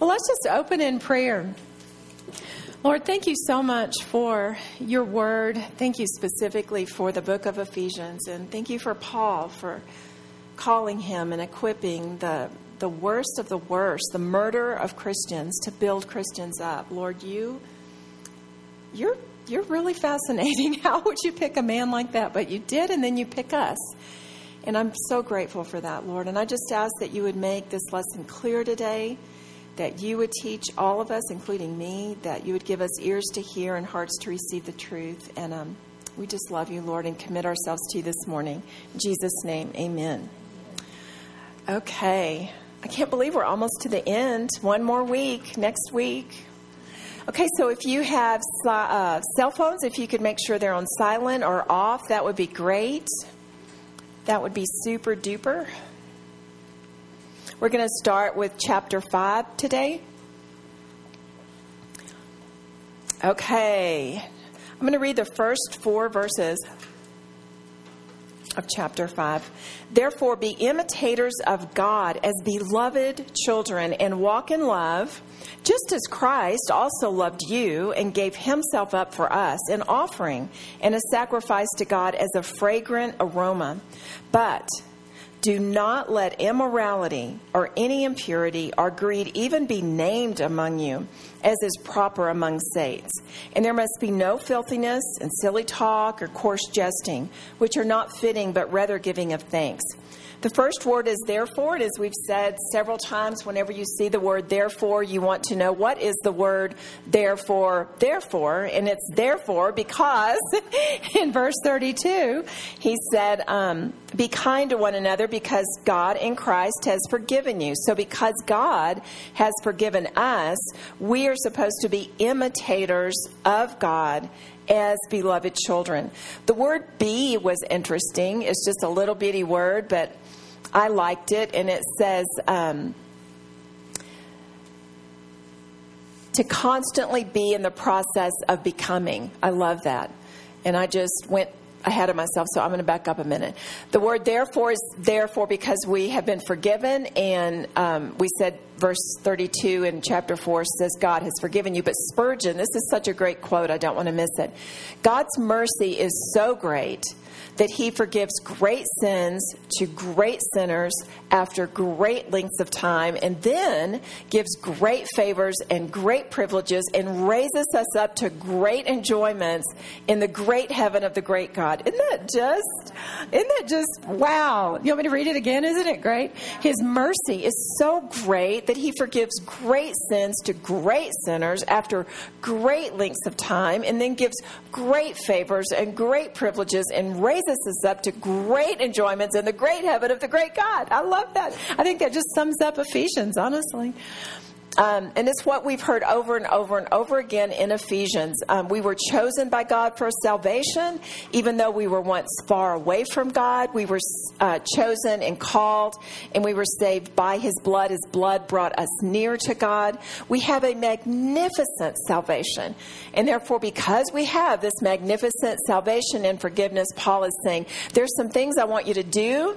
Well, let's just open in prayer. Lord, thank you so much for your word. Thank you specifically for the book of Ephesians. And thank you for Paul for calling him and equipping the, the worst of the worst, the murder of Christians, to build Christians up. Lord, you, you're, you're really fascinating. How would you pick a man like that? But you did, and then you pick us. And I'm so grateful for that, Lord. And I just ask that you would make this lesson clear today that you would teach all of us, including me, that you would give us ears to hear and hearts to receive the truth. And um, we just love you, Lord, and commit ourselves to you this morning. In Jesus' name, amen. Okay. I can't believe we're almost to the end. One more week, next week. Okay, so if you have uh, cell phones, if you could make sure they're on silent or off, that would be great. That would be super duper. We're going to start with chapter 5 today. Okay. I'm going to read the first four verses of chapter 5. Therefore, be imitators of God as beloved children and walk in love, just as Christ also loved you and gave himself up for us, an offering and a sacrifice to God as a fragrant aroma. But do not let immorality or any impurity or greed even be named among you, as is proper among saints. And there must be no filthiness and silly talk or coarse jesting, which are not fitting, but rather giving of thanks. The first word is therefore, and as we've said several times, whenever you see the word therefore, you want to know what is the word therefore, therefore, and it's therefore because in verse 32, he said, um, Be kind to one another because God in Christ has forgiven you. So, because God has forgiven us, we are supposed to be imitators of God as beloved children. The word be was interesting. It's just a little bitty word, but I liked it, and it says um, to constantly be in the process of becoming. I love that. And I just went ahead of myself, so I'm going to back up a minute. The word therefore is therefore because we have been forgiven, and um, we said verse 32 in chapter 4 says, God has forgiven you. But Spurgeon, this is such a great quote, I don't want to miss it. God's mercy is so great that he forgives great sins to great sinners after great lengths of time, and then gives great favors and great privileges and raises us up to great enjoyments in the great heaven of the great God. Isn't that just, isn't that just, wow. You want me to read it again? Isn't it great? His mercy is so great that he forgives great sins to great sinners after great lengths of time, and then gives great favors and great privileges and raises us up to great enjoyments in the great heaven of the great God. I love that. I think that just sums up Ephesians, honestly. Um, and it's what we've heard over and over and over again in Ephesians. Um, we were chosen by God for salvation, even though we were once far away from God. We were uh, chosen and called, and we were saved by His blood. His blood brought us near to God. We have a magnificent salvation. And therefore, because we have this magnificent salvation and forgiveness, Paul is saying, There's some things I want you to do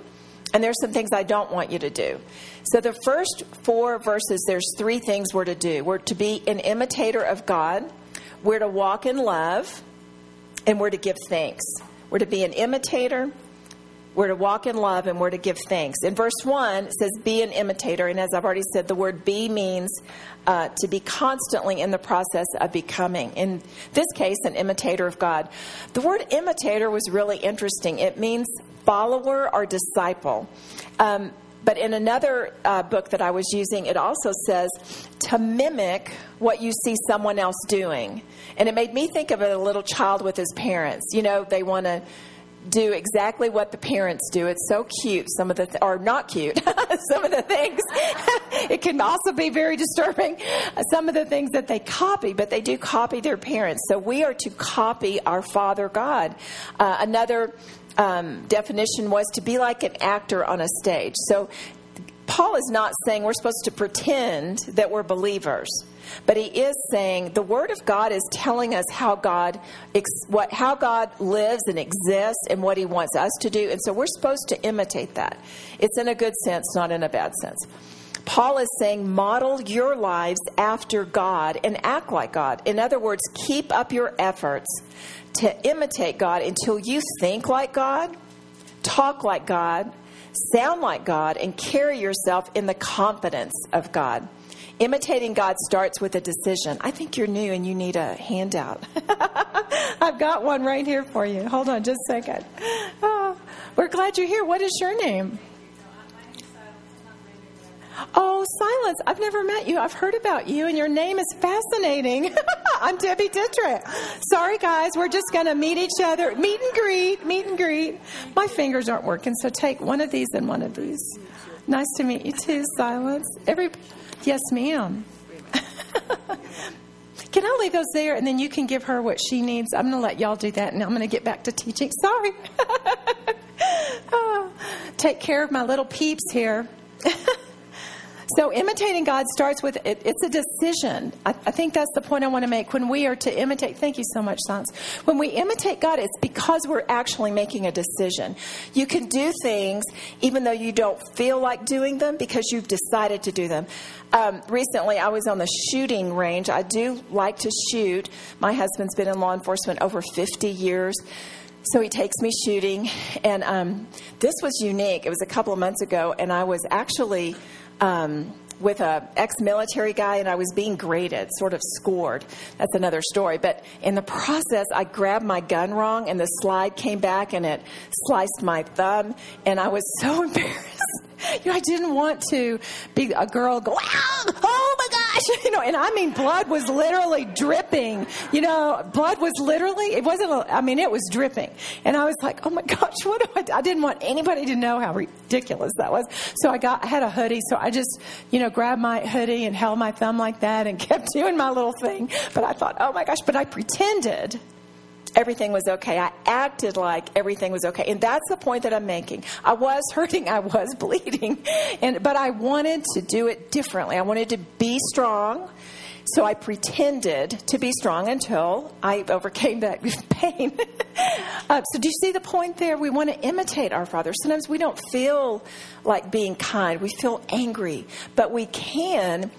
and there's some things I don't want you to do. So, the first four verses, there's three things we're to do. We're to be an imitator of God, we're to walk in love, and we're to give thanks. We're to be an imitator, we're to walk in love, and we're to give thanks. In verse 1, it says, Be an imitator. And as I've already said, the word be means uh, to be constantly in the process of becoming. In this case, an imitator of God. The word imitator was really interesting. It means follower or disciple. Um, but in another uh, book that I was using, it also says to mimic what you see someone else doing. And it made me think of a little child with his parents. You know, they want to do exactly what the parents do. It's so cute. Some of the, th- or not cute, some of the things. it can also be very disturbing. Some of the things that they copy, but they do copy their parents. So we are to copy our Father God. Uh, another um, definition was to be like an actor on a stage. So Paul is not saying we're supposed to pretend that we're believers, but he is saying the Word of God is telling us how God what how God lives and exists and what He wants us to do, and so we're supposed to imitate that. It's in a good sense, not in a bad sense. Paul is saying, model your lives after God and act like God. In other words, keep up your efforts to imitate God until you think like God, talk like God, sound like God, and carry yourself in the confidence of God. Imitating God starts with a decision. I think you're new and you need a handout. I've got one right here for you. Hold on just a second. Oh, we're glad you're here. What is your name? Oh, Silence, I've never met you. I've heard about you, and your name is fascinating. I'm Debbie Dittrich. Sorry, guys, we're just going to meet each other. Meet and greet, meet and greet. My fingers aren't working, so take one of these and one of these. Nice to meet you too, Silence. Every, yes, ma'am. Can I leave those there and then you can give her what she needs? I'm going to let y'all do that and I'm going to get back to teaching. Sorry. oh, take care of my little peeps here. So, imitating God starts with it, it's a decision. I, I, think that's the point I want to make. When we are to imitate, thank you so much, Sons. When we imitate God, it's because we're actually making a decision. You can do things even though you don't feel like doing them because you've decided to do them. Um, recently, I was on the shooting range. I do like to shoot. My husband's been in law enforcement over 50 years. So he takes me shooting, and um, this was unique. It was a couple of months ago, and I was actually um, with a ex-military guy and I was being graded, sort of scored. That's another story. But in the process, I grabbed my gun wrong and the slide came back and it sliced my thumb and I was so embarrassed. You know, I didn't want to be a girl go, oh my gosh, you know, and I mean, blood was literally dripping. You know, blood was literally, it wasn't, I mean, it was dripping. And I was like, oh my gosh, what do I, I didn't want anybody to know how ridiculous that was. So I got, I had a hoodie, so I just, you know, grabbed my hoodie and held my thumb like that and kept doing my little thing. But I thought, oh my gosh, but I pretended everything was okay. I acted like everything was okay. And that's the point that I'm making. I was hurting, I was bleeding, and but I wanted to do it differently. I wanted to be strong. So I pretended to be strong until I overcame that pain. uh, so, do you see the point there? We want to imitate our Father. Sometimes we don't feel like being kind, we feel angry, but we can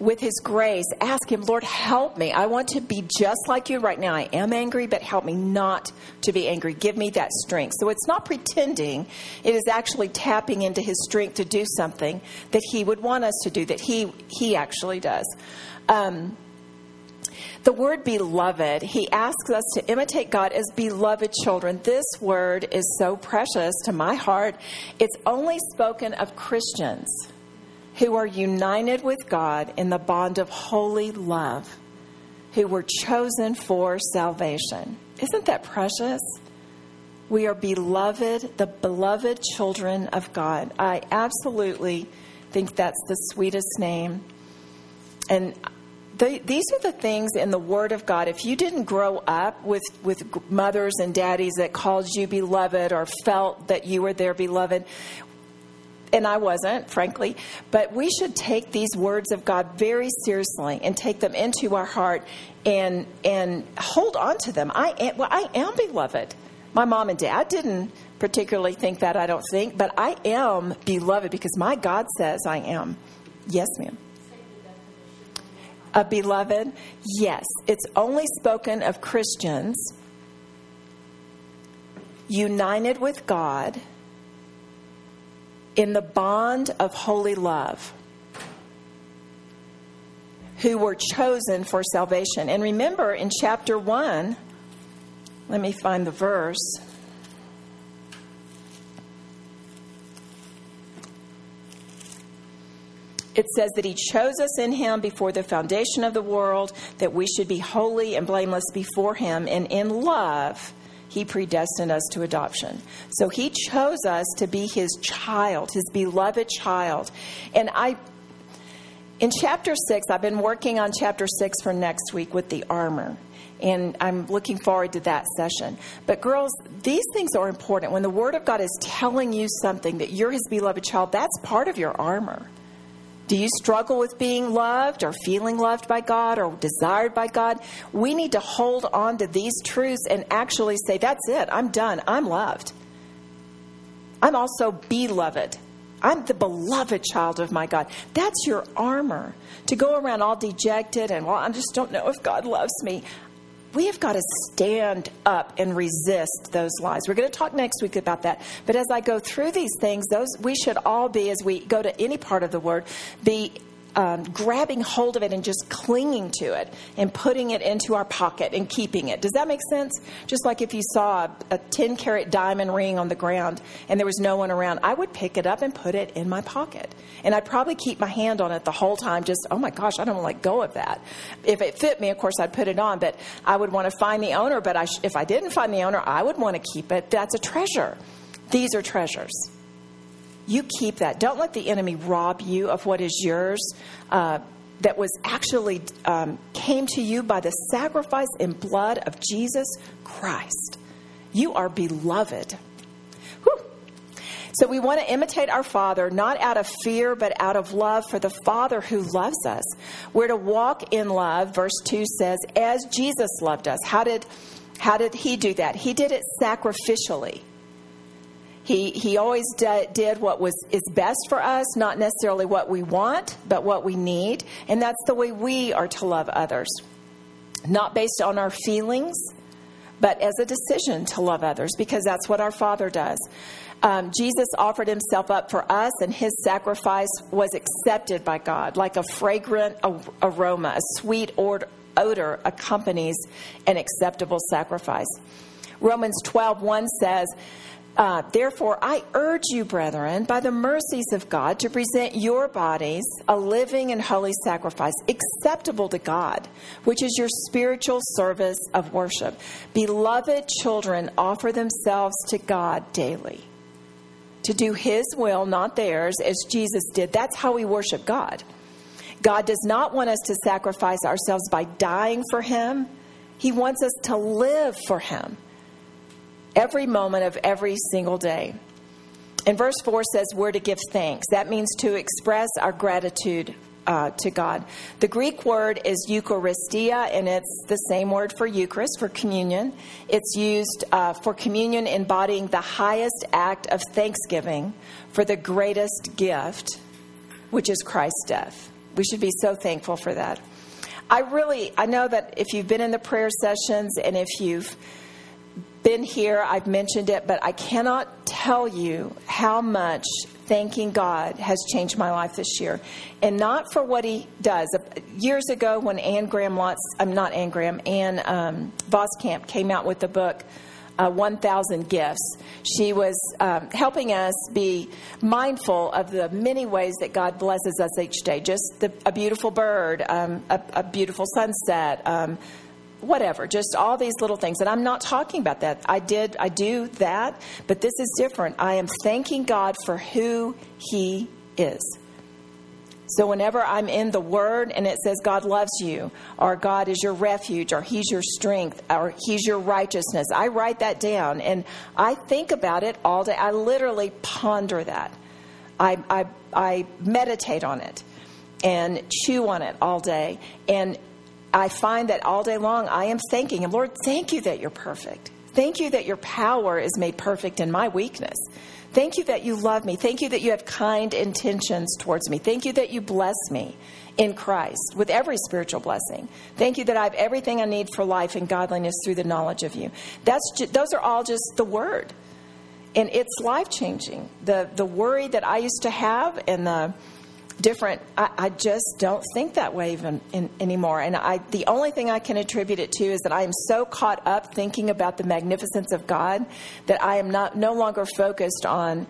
with His grace, ask Him, Lord, help me. I want to be just like you right now. I am angry, but help me not to be angry. Give me that strength. So it's not pretending, it is actually tapping into His strength to do something that He would want us to do, that He, he actually does. Um, the word beloved, he asks us to imitate God as beloved children. This word is so precious to my heart. It's only spoken of Christians who are united with God in the bond of holy love, who were chosen for salvation. Isn't that precious? We are beloved, the beloved children of God. I absolutely think that's the sweetest name. And the, these are the things in the Word of God. If you didn't grow up with, with mothers and daddies that called you beloved or felt that you were their beloved, and I wasn't, frankly, but we should take these words of God very seriously and take them into our heart and and hold on to them. I am, well, I am beloved. My mom and dad didn't particularly think that, I don't think, but I am beloved because my God says I am. Yes, ma'am. A beloved? Yes. It's only spoken of Christians united with God in the bond of holy love who were chosen for salvation. And remember in chapter 1, let me find the verse. It says that he chose us in him before the foundation of the world, that we should be holy and blameless before him, and in love he predestined us to adoption. So he chose us to be his child, his beloved child. And I, in chapter six, I've been working on chapter six for next week with the armor. And I'm looking forward to that session. But, girls, these things are important. When the Word of God is telling you something that you're His beloved child, that's part of your armor. Do you struggle with being loved or feeling loved by God or desired by God? We need to hold on to these truths and actually say, That's it. I'm done. I'm loved. I'm also beloved. I'm the beloved child of my God. That's your armor. To go around all dejected and, well, I just don't know if God loves me. We have got to stand up and resist those lies. We're going to talk next week about that. But as I go through these things, those we should all be, as we go to any part of the word, be um, grabbing hold of it and just clinging to it and putting it into our pocket and keeping it. Does that make sense? Just like if you saw a, a 10 carat diamond ring on the ground and there was no one around, I would pick it up and put it in my pocket. And I'd probably keep my hand on it the whole time, just, oh my gosh, I don't want to let go of that. If it fit me, of course, I'd put it on, but I would want to find the owner. But I sh- if I didn't find the owner, I would want to keep it. That's a treasure. These are treasures you keep that. Don't let the enemy rob you of what is yours. Uh, that was actually um, came to you by the sacrifice and blood of Jesus Christ. You are beloved. Whew. So we want to imitate our Father, not out of fear, but out of love for the Father who loves us. We're to walk in love, verse 2 says, as Jesus loved us. How did, how did he do that? He did it sacrificially. He, he always did what was is best for us, not necessarily what we want, but what we need. And that's the way we are to love others. Not based on our feelings, but as a decision to love others, because that's what our Father does. Um, Jesus offered himself up for us, and his sacrifice was accepted by God like a fragrant aroma, a sweet odor accompanies an acceptable sacrifice. Romans 12 1 says, uh, Therefore, I urge you, brethren, by the mercies of God, to present your bodies a living and holy sacrifice, acceptable to God, which is your spiritual service of worship. Beloved children, offer themselves to God daily. To do His will, not theirs, as Jesus did. That's how we worship God. God does not want us to sacrifice ourselves by dying for Him, He wants us to live for Him every moment of every single day. And verse 4 says we're to give thanks. That means to express our gratitude uh, to God. The Greek word is Eucharistia, and it's the same word for Eucharist, for communion. It's used uh, for communion embodying the highest act of thanksgiving for the greatest gift, which is Christ's death. We should be so thankful for that. I really, I know that if you've been in the prayer sessions and if you've been here, I've mentioned it, but I cannot tell you how much thanking God has changed my life this year. And not for what He does. Years ago, when Anne Graham Lotz, I'm not Anne Graham, Ann um, Voskamp came out with the book, uh, 1,000 Gifts, she was um, helping us be mindful of the many ways that God blesses us each day. Just the, a beautiful bird, um, a, a, beautiful sunset um, whatever, just all these little things. And I'm not talking about that. I did, I do that, but this is different. I am thanking God for who He is. So whenever I'm in the Word and it says God loves you, or God is your refuge, or He's your strength, or He's your righteousness, I write that down and I think about it all day. I literally ponder that. I, I, I meditate on it and chew on it all day. And I find that all day long I am thanking Him, Lord, thank you that you're perfect. Thank you that your power is made perfect in my weakness. Thank you that you love me. Thank you that you have kind intentions towards me. Thank you that you bless me in Christ with every spiritual blessing. Thank you that I have everything I need for life and godliness through the knowledge of you. That's just, those are all just the word. And it's life changing. The the worry that I used to have and the different. I, I, just don't think that way even in, anymore. And I, the only thing I can attribute it to is that I am so caught up thinking about the magnificence of God that I am not no longer focused on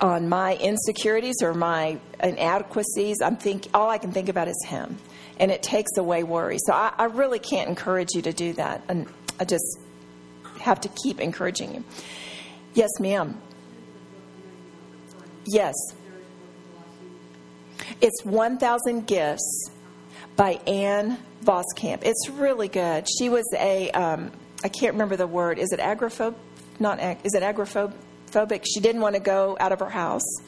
on my insecurities or my inadequacies. I'm think all I can think about is Him, and it takes away worry. So I, I really can't encourage you to do that, and I just have to keep encouraging you. Yes, ma'am. Yes. It's 1,000 Gifts by Ann Voskamp. It's really good. She was a um, I can't remember the word. Is it agoraphobe? Not ag- is it agoraphobic? She didn't want to go out of her house,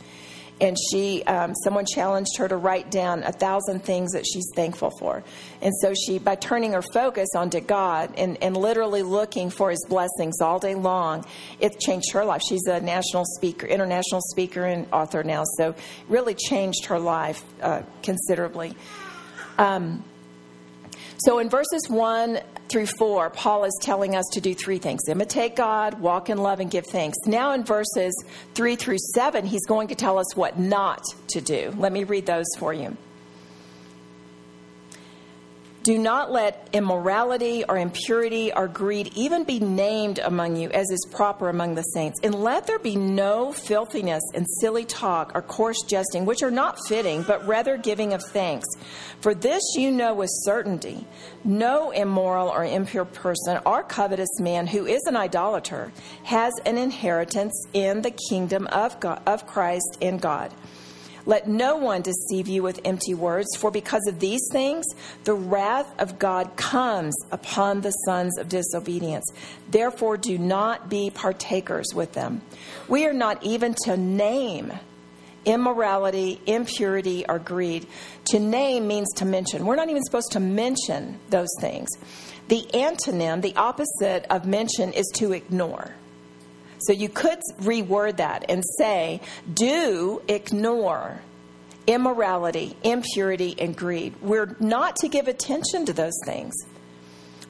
and she um, someone challenged her to write down a thousand things that she's thankful for. And so she by turning her focus onto god and, and literally looking for his blessings all day long it changed her life. She's a national speaker international speaker and author now. So really changed her life uh, considerably. Um, so in verses 1 through 4, Paul is telling us to do three things imitate God, walk in love, and give thanks. Now in verses 3 through 7, he's going to tell us what not to do. Let me read those for you. Do not let immorality or impurity or greed even be named among you as is proper among the saints. And let there be no filthiness and silly talk or coarse jesting, which are not fitting, but rather giving of thanks. For this you know with certainty no immoral or impure person or covetous man who is an idolater has an inheritance in the kingdom of, God, of Christ and God. Let no one deceive you with empty words, for because of these things, the wrath of God comes upon the sons of disobedience. Therefore, do not be partakers with them. We are not even to name immorality, impurity, or greed. To name means to mention. We're not even supposed to mention those things. The antonym, the opposite of mention, is to ignore. So you could reword that and say, do ignore immorality, impurity, and greed. We're not to give attention to those things.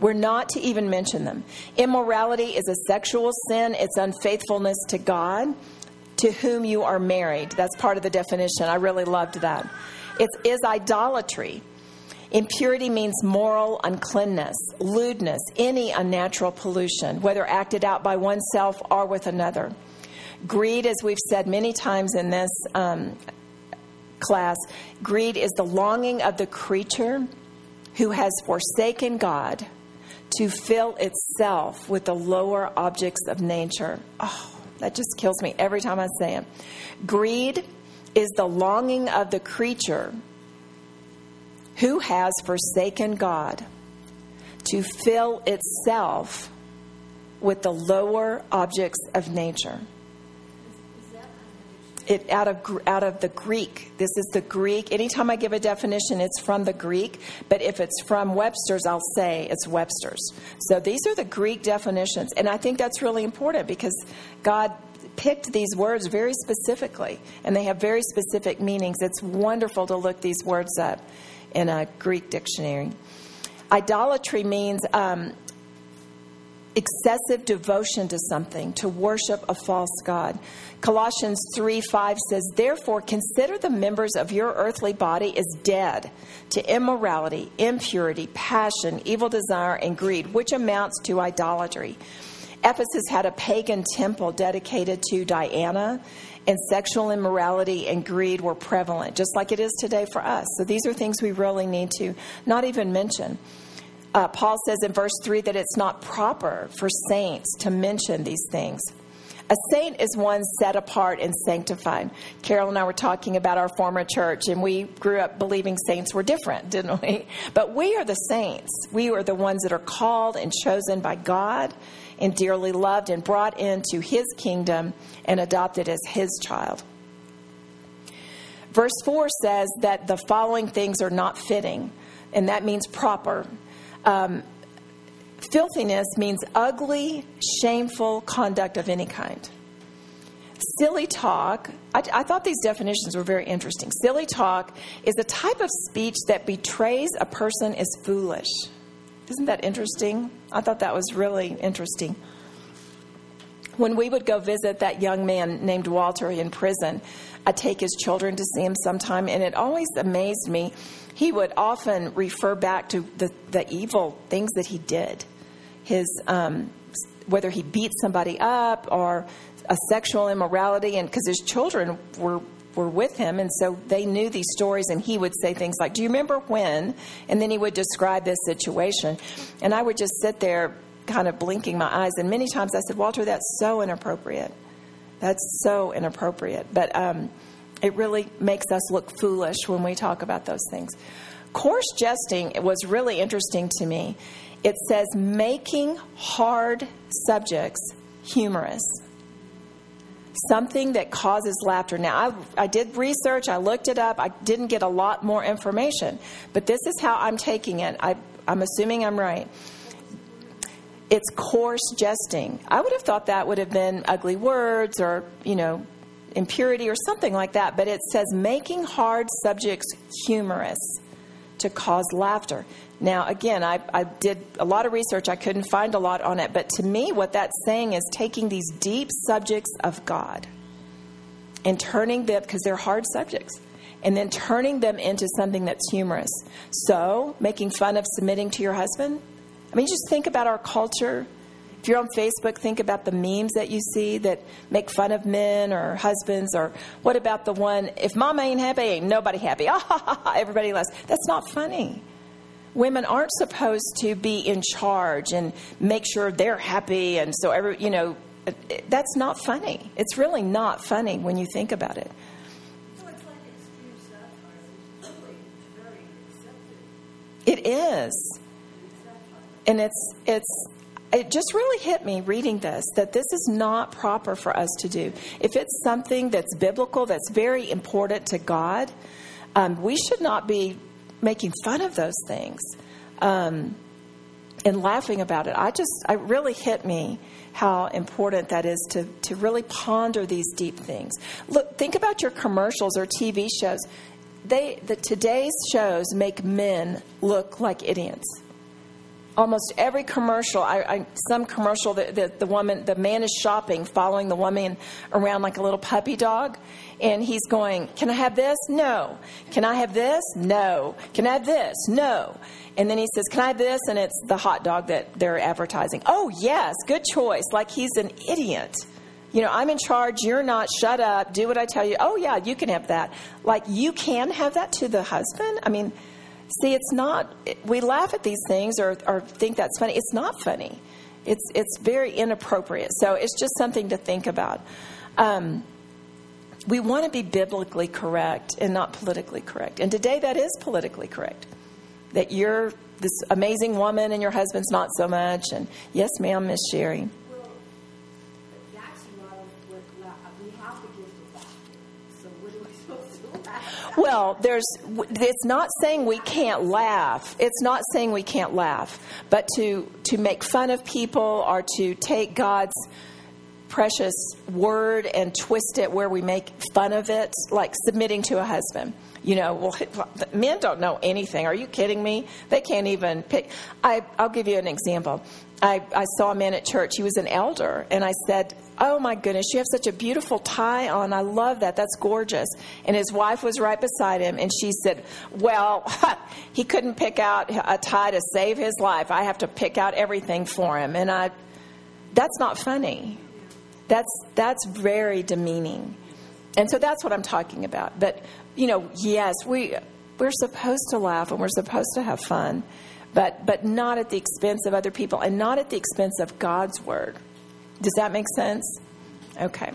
We're not to even mention them. Immorality is a sexual sin, it's unfaithfulness to God, to whom you are married. That's part of the definition. I really loved that. It is idolatry. Impurity means moral uncleanness, lewdness, any unnatural pollution, whether acted out by oneself or with another. Greed, as we've said many times in this um, class, greed is the longing of the creature who has forsaken God to fill itself with the lower objects of nature. Oh, that just kills me every time I say it. Greed is the longing of the creature who has forsaken God to fill itself with the lower objects of nature. It out of out of the Greek. This is the Greek. Anytime I give a definition, it's from the Greek. But if it's from Webster's, I'll say it's Webster's. So these are the Greek definitions, and I think that's really important because God picked these words very specifically, and they have very specific meanings. It's wonderful to look these words up in a Greek dictionary. Idolatry means um, excessive devotion to something, to worship a false God. Colossians 3 5 says, Therefore, consider the members of your earthly body as dead to immorality, impurity, passion, evil desire, and greed, which amounts to idolatry. Ephesus had a pagan temple dedicated to Diana, and sexual immorality and greed were prevalent, just like it is today for us. So these are things we really need to not even mention. Uh, Paul says in verse 3 that it's not proper for saints to mention these things. A saint is one set apart and sanctified. Carol and I were talking about our former church, and we grew up believing saints were different, didn't we? But we are the saints. We are the ones that are called and chosen by God and dearly loved and brought into his kingdom and adopted as his child. Verse 4 says that the following things are not fitting, and that means proper. Um, filthiness means ugly, shameful conduct of any kind. Silly talk, I, I, thought these definitions were very interesting. Silly talk is a type of speech that betrays a person as foolish. Isn't that interesting? I thought that was really interesting. When we would go visit that young man named Walter in prison, I'd take his children to see him sometime, and it always amazed me. He would often refer back to the, the evil things that he did. His, um, whether he beat somebody up or a sexual immorality, and because his children were were with him, and so they knew these stories. And he would say things like, "Do you remember when?" And then he would describe this situation, and I would just sit there, kind of blinking my eyes. And many times I said, "Walter, that's so inappropriate. That's so inappropriate." But um, it really makes us look foolish when we talk about those things. Coarse jesting was really interesting to me. It says making hard subjects humorous. Something that causes laughter. Now, I, I did research, I looked it up, I didn't get a lot more information, but this is how I'm taking it. I, I'm assuming I'm right. It's coarse jesting. I would have thought that would have been ugly words or, you know, impurity or something like that, but it says making hard subjects humorous to cause laughter. Now, again, I, I, did a lot of research. I couldn't find a lot on it. But to me, what that's saying is taking these deep subjects of God and turning them, because they're hard subjects, and then turning them into something that's humorous. So, making fun of submitting to your husband. I mean, just think about our culture. If you're on Facebook, think about the memes that you see that make fun of men or husbands. Or what about the one, if mama ain't happy, ain't nobody happy. Ah, ha ha everybody laughs. That's not funny women aren't supposed to be in charge and make sure they're happy and so every you know that's not funny it's really not funny when you think about it it is and it's it's it just really hit me reading this that this is not proper for us to do if it's something that's biblical that's very important to god um, we should not be making fun of those things um, and laughing about it. I just, it really hit me how important that is to, to really ponder these deep things. Look, think about your commercials or TV shows. They, the, today's shows make men look like idiots almost every commercial I, I, some commercial that the, the woman the man is shopping following the woman around like a little puppy dog and he's going can i have this? No. Can i have this? No. Can i have this? No. And then he says can i have this? And it's the hot dog that they're advertising. Oh yes good choice. Like he's an idiot. You know i'm in charge. You're not. Shut up. Do what i tell you. Oh yeah you can have that. Like you can have that to the husband? I mean See, it's not, we laugh at these things or, or think that's funny. It's not funny. It's, it's very inappropriate. So it's just something to think about. Um, we want to be biblically correct and not politically correct. And today that is politically correct. That you're this amazing woman and your husband's not so much. And yes, ma'am, Miss Sherry. Well, there's it's not saying we can't laugh. It's not saying we can't laugh, but to to make fun of people or to take God's precious word and twist it where we make fun of it, like submitting to a husband. You know, well, men don't know anything. Are you kidding me? They can't even pick. I, I'll give you an example. I, I saw a man at church. He was an elder, and I said, Oh my goodness, you have such a beautiful tie on. I love that. That's gorgeous. And his wife was right beside him, and she said, Well, he couldn't pick out a tie to save his life. I have to pick out everything for him. And I, that's not funny. That's, that's very demeaning. And so that's what I'm talking about. But, you know, yes, we, we're supposed to laugh and we're supposed to have fun but, but not at the expense of other people and not at the expense of God's word. Does that make sense? Okay.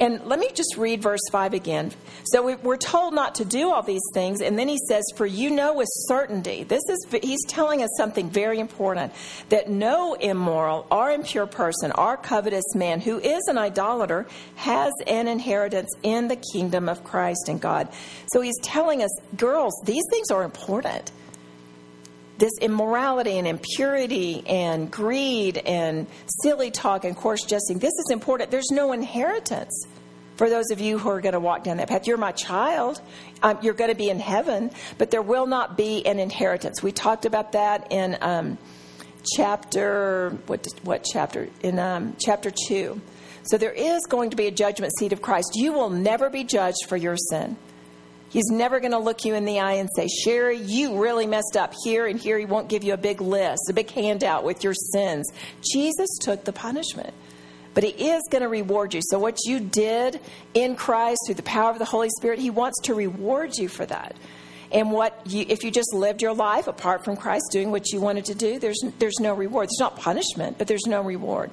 And let me just read verse 5 again. So we're told not to do all these things, and then he says, For you know with certainty, this is, he's telling us something very important that no immoral or impure person or covetous man who is an idolater has an inheritance in the kingdom of Christ and God. So he's telling us, girls, these things are important this immorality and impurity and greed and silly talk and coarse jesting, this is important. There's no inheritance for those of you who are going to walk down that path. You're my child. Um, you're going to be in heaven, but there will not be an inheritance. We talked about that in um, chapter, what, what chapter? In um, chapter 2. So there is going to be a judgment seat of Christ. You will never be judged for your sin. He's never going to look you in the eye and say, Sherry, you really messed up here and here. He won't give you a big list, a big handout with your sins. Jesus took the punishment. But he is going to reward you. So, what you did in Christ through the power of the Holy Spirit, he wants to reward you for that. And what you, if you just lived your life apart from Christ, doing what you wanted to do, there's, there's no reward. There's not punishment, but there's no reward.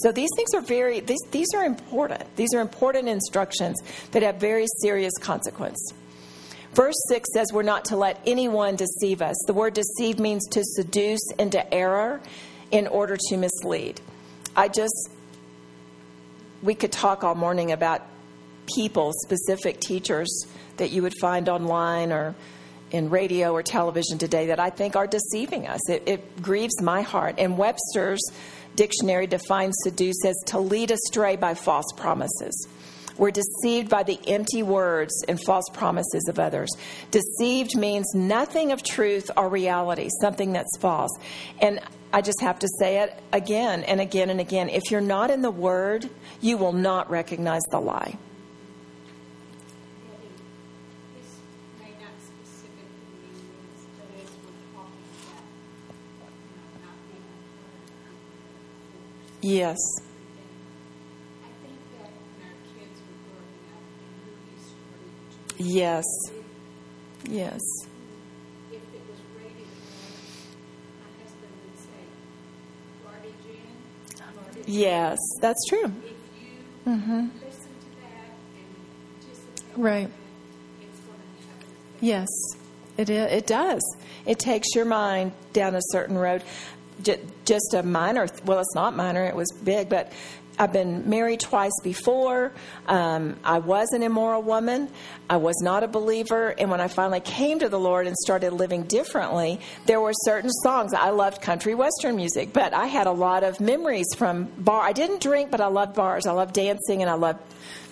So these things are very these, these are important. These are important instructions that have very serious consequence. Verse 6 says we're not to let anyone deceive us. The word deceive means to seduce into error in order to mislead. I just we could talk all morning about people, specific teachers that you would find online or in radio or television today that I think are deceiving us. It, it grieves my heart. And Webster's dictionary defines seduce as to lead astray by false promises. We're deceived by the empty words and false promises of others. Deceived means nothing of truth or reality, something that's false. And I just have to say it again and again and again. If you're not in the Word, you will not recognize the lie. Yes. Yes. Yes. Yes, that's true. Mm-hmm. Right. Yes, it it does. It takes your mind down a certain road. Just a minor, well, it's not minor, it was big, but I've been married twice before. Um, I was an immoral woman. I was not a believer. And when I finally came to the Lord and started living differently, there were certain songs. I loved country western music, but I had a lot of memories from bar. I didn't drink, but I loved bars. I loved dancing and I loved,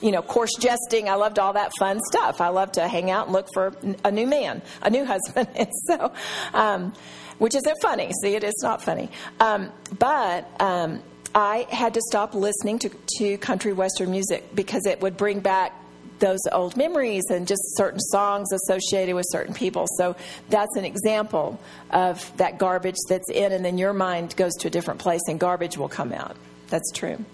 you know, coarse jesting. I loved all that fun stuff. I loved to hang out and look for a new man, a new husband. and so, um, which isn't funny. See, it is not funny. Um, but um, I had to stop listening to, to country western music because it would bring back those old memories and just certain songs associated with certain people. So that's an example of that garbage that's in, and then your mind goes to a different place and garbage will come out. That's true.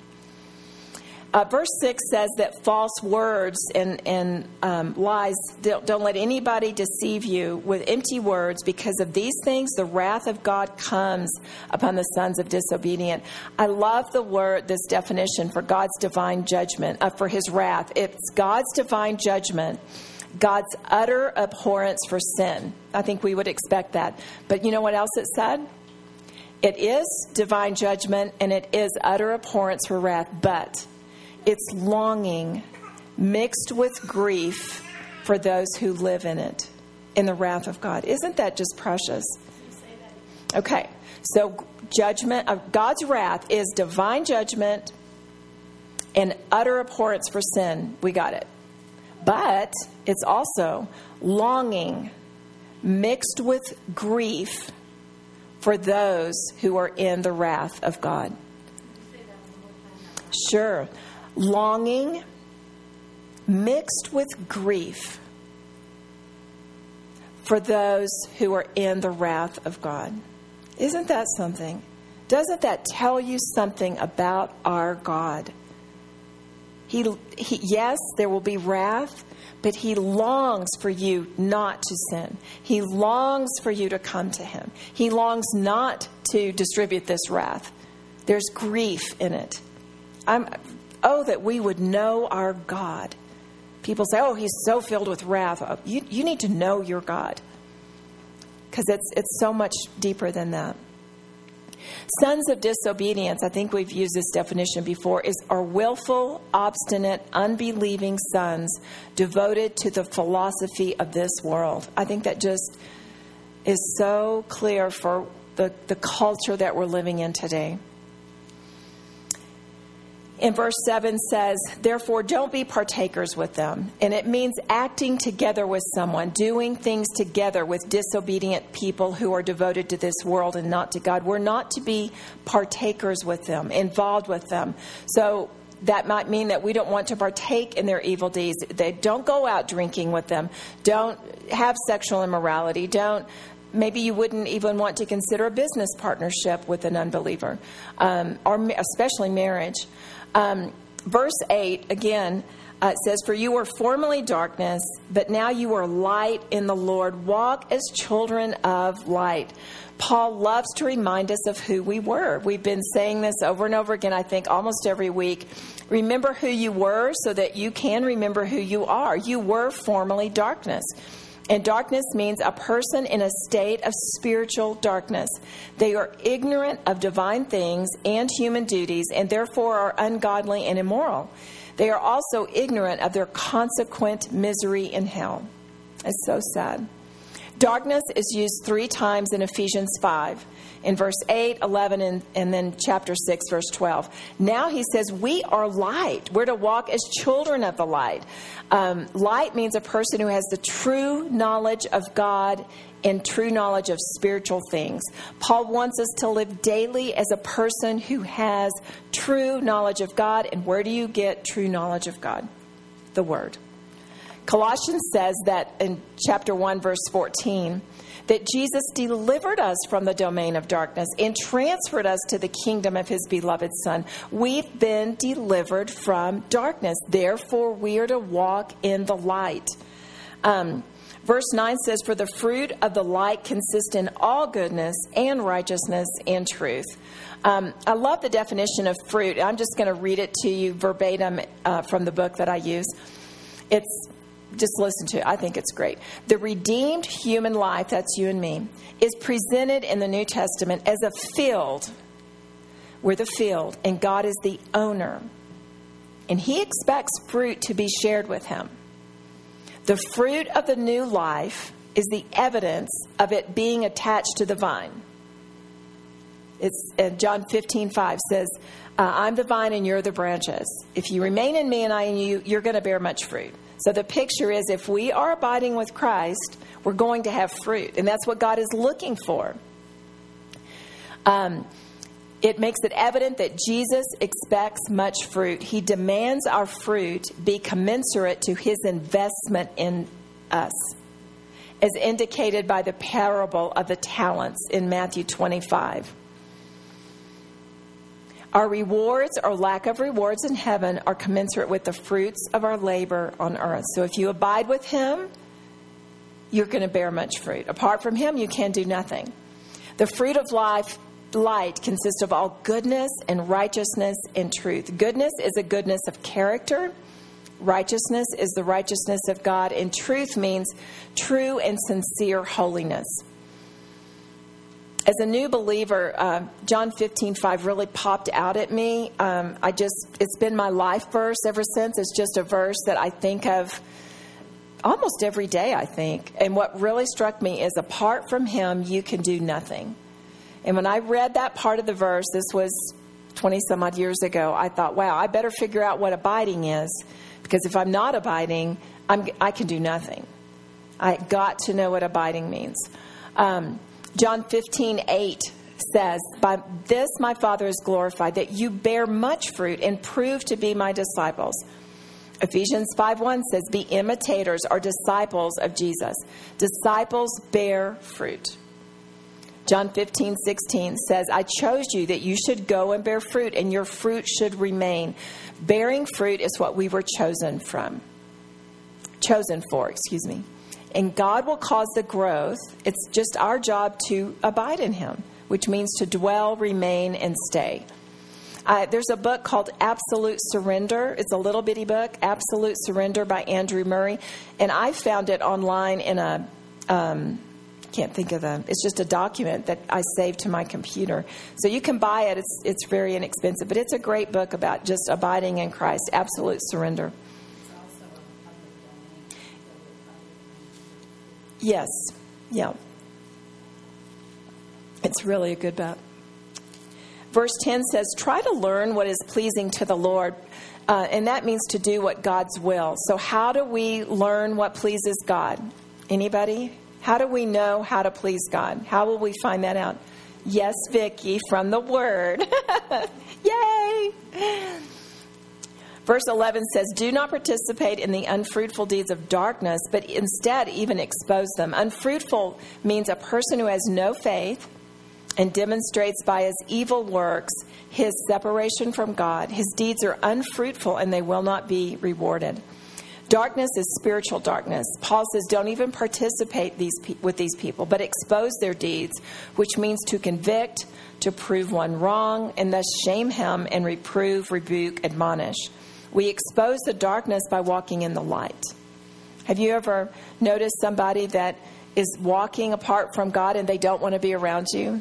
Uh, verse 6 says that false words and, and um, lies, don't, don't, let anybody deceive you with empty words. Because of these things, the wrath of God comes upon the sons of disobedient. I love the word, this definition for God's divine judgment, uh, for his wrath. It's God's divine judgment. God's utter abhorrence for sin. I think we would expect that. But you know what else it said? It is divine judgment and it is utter abhorrence for wrath, but it's longing mixed with grief for those who live in it, in the wrath of God. Isn't that just precious? Okay, so judgment of God's wrath is divine judgment and utter abhorrence for sin. We got it. But it's also longing mixed with grief for those who are in the wrath of God. Sure longing mixed with grief for those who are in the wrath of God. Isn't that something? Doesn't that tell you something about our God? He, he, yes, there will be wrath, but He longs for you not to sin. He longs for you to come to Him. He longs not to distribute this wrath. There's grief in it. I'm Oh, that we would know our God. People say, oh, he's so filled with wrath. Oh, you, you need to know your God because it's, it's so much deeper than that. Sons of disobedience, I think we've used this definition before, is are willful, obstinate, unbelieving sons devoted to the philosophy of this world. I think that just is so clear for the, the culture that we're living in today in verse 7 says, Therefore, don't be partakers with them. And it means acting together with someone, doing things together with disobedient people who are devoted to this world and not to God. We're not to be partakers with them, involved with them. So that might mean that we don't want to partake in their evil deeds. They don't go out drinking with them. Don't have sexual immorality. Don't maybe you wouldn't even want to consider a business partnership with an unbeliever, um, or especially marriage. Um, verse 8, again, uh, it says, For you were formerly darkness, but now you are light in the Lord. Walk as children of light. Paul loves to remind us of who we were. We've been saying this over and over again, I think, almost every week. Remember who you were so that you can remember who you are. You were formerly darkness. And darkness means a person in a state of spiritual darkness. They are ignorant of divine things and human duties, and therefore are ungodly and immoral. They are also ignorant of their consequent misery in hell. It's so sad. Darkness is used three times in Ephesians 5 in verse 8, 11, and, and then chapter 6, verse 12. Now he says, We are light. We're to walk as children of the light. Um, light means a person who has the true knowledge of God and true knowledge of spiritual things. Paul wants us to live daily as a person who has true knowledge of God. And where do you get true knowledge of God? The Word. Colossians says that in chapter 1, verse 14, that Jesus delivered us from the domain of darkness and transferred us to the kingdom of his beloved Son. We've been delivered from darkness. Therefore, we are to walk in the light. Um, verse 9 says, For the fruit of the light consists in all goodness and righteousness and truth. Um, I love the definition of fruit. I'm just going to read it to you verbatim uh, from the book that I use. It's just listen to it. I think it's great. The redeemed human life, that's you and me, is presented in the New Testament as a field. We're the field, and God is the owner. And He expects fruit to be shared with Him. The fruit of the new life is the evidence of it being attached to the vine. It's uh, John 15, 5 says, uh, I'm the vine and you're the branches. If you remain in me and I in you, you're going to bear much fruit. So the picture is if we are abiding with Christ, we're going to have fruit. And that's what God is looking for. Um, it makes it evident that Jesus expects much fruit. He demands our fruit be commensurate to his investment in us, as indicated by the parable of the talents in Matthew 25. Our rewards or lack of rewards in heaven are commensurate with the fruits of our labor on earth. So if you abide with Him, you're going to bear much fruit. Apart from Him, you can do nothing. The fruit of life, light, consists of all goodness and righteousness and truth. Goodness is a goodness of character. Righteousness is the righteousness of God, and truth means true and sincere holiness as a new believer, uh, John 15, 5 really popped out at me. Um, I just, it's been my life verse ever since. It's just a verse that I think of almost every day, I think. And what really struck me is apart from him, you can do nothing. And when I read that part of the verse, this was 20 some odd years ago, I thought, wow, I better figure out what abiding is. Because if I'm not abiding, I'm, I can do nothing. I got to know what abiding means. Um, John 15, 8 says, By this my Father is glorified, that you bear much fruit and prove to be my disciples. Ephesians 5 1 says, Be imitators or disciples of Jesus. Disciples bear fruit. John 15, 16 says, I chose you that you should go and bear fruit, and your fruit should remain. Bearing fruit is what we were chosen from. Chosen for, excuse me and God will cause the growth. It's just our job to abide in Him, which means to dwell, remain, and stay. Uh, there's a book called Absolute Surrender. It's a little bitty book, Absolute Surrender by Andrew Murray, and I found it online in a. Um, can't think of the. It's just a document that I saved to my computer, so you can buy it. It's it's very inexpensive, but it's a great book about just abiding in Christ, absolute surrender. Yes. Yeah. It's really a good bet. Verse 10 says, Try to learn what is pleasing to the Lord. Uh, and that means to do what God's will. So, how do we learn what pleases God? Anybody? How do we know how to please God? How will we find that out? Yes, Vicki, from the Word. Yay! Verse 11 says, Do not participate in the unfruitful deeds of darkness, but instead even expose them. Unfruitful means a person who has no faith and demonstrates by his evil works his separation from God. His deeds are unfruitful and they will not be rewarded. Darkness is spiritual darkness. Paul says, don't even participate these pe- with these people, but expose their deeds, which means to convict, to prove one wrong, and thus shame him and reprove, rebuke, admonish. We expose the darkness by walking in the light. Have you ever noticed somebody that is walking apart from God and they don't want to be around you?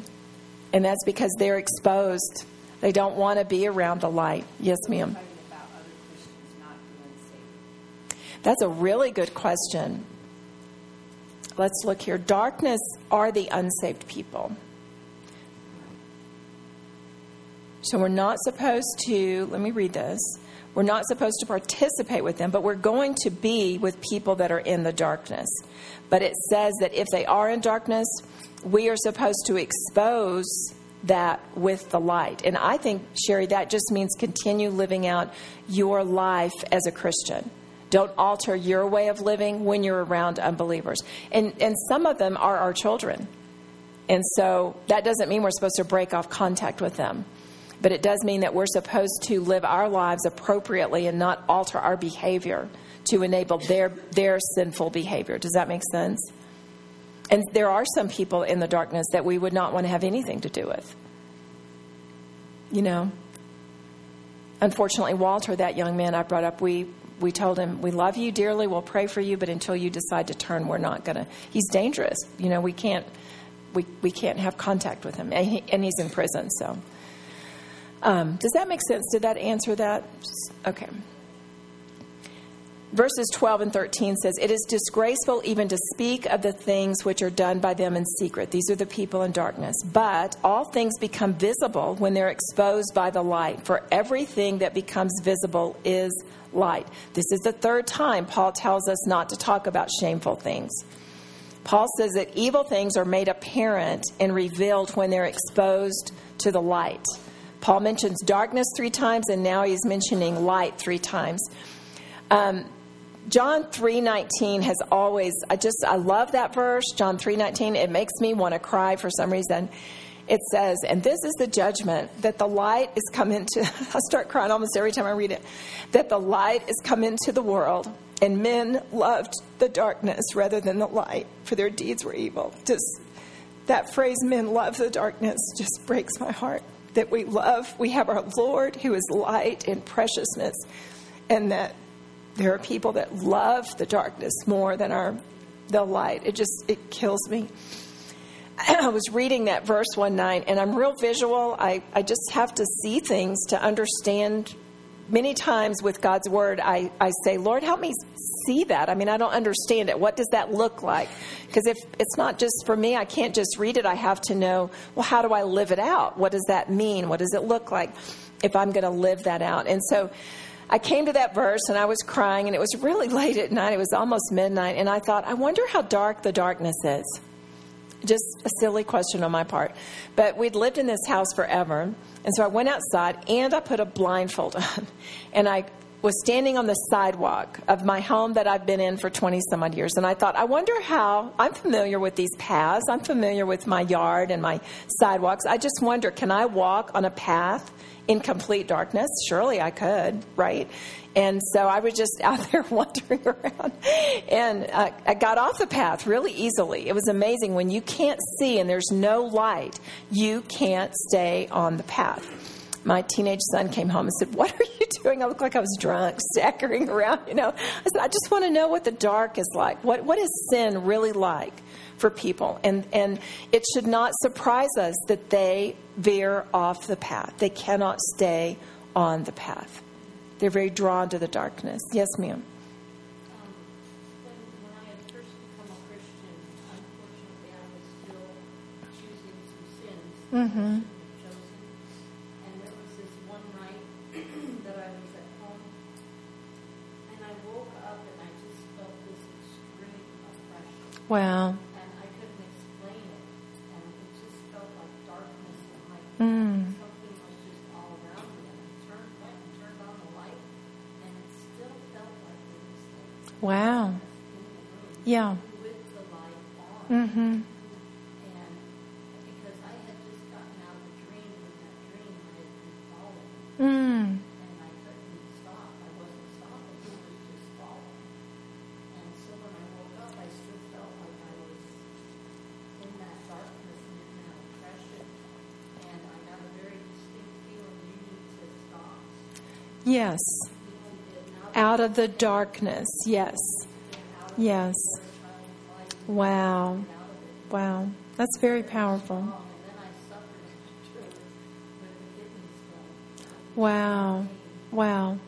And that's because they're exposed. They don't want to be around the light. Yes, ma'am. That's a really good question. Let's look here. Darkness are the unsaved people. So we're not supposed to, let me read this. We're not supposed to participate with them, but we're going to be with people that are in the darkness. But it says that if they are in darkness, we are supposed to expose that with the light. And I think, Sherry, that just means continue living out your life as a Christian. Don't alter your way of living when you're around unbelievers. And, and some of them are our children. And so that doesn't mean we're supposed to break off contact with them. But it does mean that we're supposed to live our lives appropriately and not alter our behavior to enable their, their sinful behavior. Does that make sense? And there are some people in the darkness that we would not want to have anything to do with. You know? Unfortunately, Walter, that young man I brought up, we, we told him, We love you dearly, we'll pray for you, but until you decide to turn, we're not going to. He's dangerous. You know, we can't, we, we can't have contact with him. And, he, and he's in prison, so. Um, does that make sense? Did that answer that? Okay. Verses 12 and 13 says, It is disgraceful even to speak of the things which are done by them in secret. These are the people in darkness. But all things become visible when they're exposed by the light, for everything that becomes visible is light. This is the third time Paul tells us not to talk about shameful things. Paul says that evil things are made apparent and revealed when they're exposed to the light. Paul mentions darkness three times, and now he's mentioning light three times. Um, John 3:19 has always I just I love that verse John 3:19 it makes me want to cry for some reason. It says and this is the judgment that the light is come into I start crying almost every time I read it that the light is come into the world and men loved the darkness rather than the light for their deeds were evil. Just that phrase men love the darkness just breaks my heart that we love. We have our Lord who is light and preciousness, and that there are people that love the darkness more than our the light. It just it kills me. I was reading that verse one night, and I'm real visual. I, I just have to see things to understand many times with God's word, I, I say, Lord, help me see that. I mean, I don't understand it. What does that look like? Because if it's not just for me, I can't just read it. I have to know, well, how do I live it out? What does that mean? What does it look like if I'm going to live that out? And so I came to that verse and I was crying, and it was really late at night. It was almost midnight. And I thought, I wonder how dark the darkness is. Just a silly question on my part. But we'd lived in this house forever. And so I went outside and I put a blindfold on. And I was standing on the sidewalk of my home that I've been in for 20 some odd years. And I thought, I wonder how I'm familiar with these paths. I'm familiar with my yard and my sidewalks. I just wonder, can I walk on a path in complete darkness? Surely I could, right? And so I was just out there wandering around. And uh, I got off the path really easily. It was amazing. When you can't see and there's no light, you can't stay on the path. My teenage son came home and said, What are you doing? I look like I was drunk, staggering around. You know, I said, I just want to know what the dark is like. What, what is sin really like for people? And, and it should not surprise us that they veer off the path. They cannot stay on the path. They're very drawn to the darkness. Yes, ma'am. Mm-hmm. And there was this one night that I was at home, and I woke up and I just felt this extreme oppression. Wow. And I couldn't explain it, and it just felt like darkness and like Mm. something was just all around me. And I turned went and turned on the light, and it still felt like it was there Wow. in the room Yeah. with the light on. Mm-hmm. Yes. Out of the darkness. Yes. Yes. Wow. Wow. That's very powerful. Wow. Wow.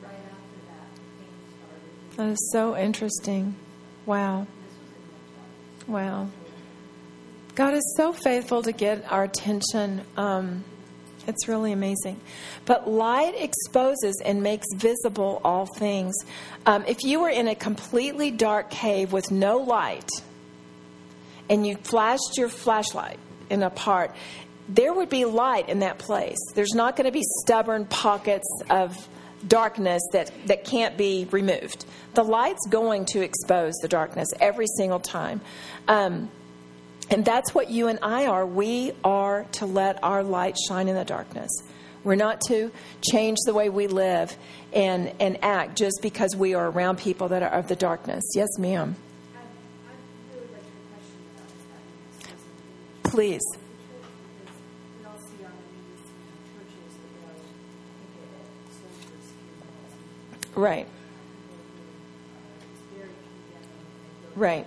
That is so interesting. Wow. Wow. God is so faithful to get our attention. Um, it's really amazing. But light exposes and makes visible all things. Um, if you were in a completely dark cave with no light and you flashed your flashlight in a part, there would be light in that place. There's not going to be stubborn pockets of darkness that, that can't be removed. The light's going to expose the darkness every single time. Um, and that's what you and I are. We are to let our light shine in the darkness. We're not to change the way we live and, and act just because we are around people that are of the darkness. Yes, ma'am. Please. Right. Right.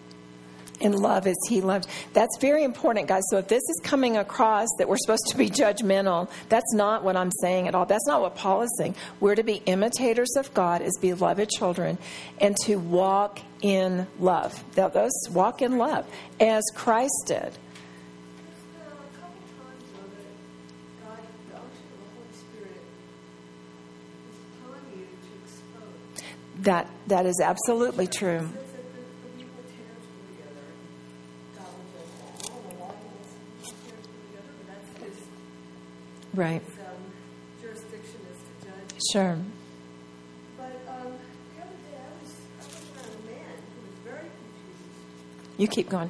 and love as he loved. That's very important, guys. So if this is coming across that we're supposed to be judgmental, that's not what I'm saying at all. That's not what Paul is saying. We're to be imitators of God as beloved children and to walk in love. Those walk in love as Christ did. That, that is absolutely true. Right. Um, jurisdiction is to judge. Sure. But um, the other day I was, I was around a man who was very confused. You keep going.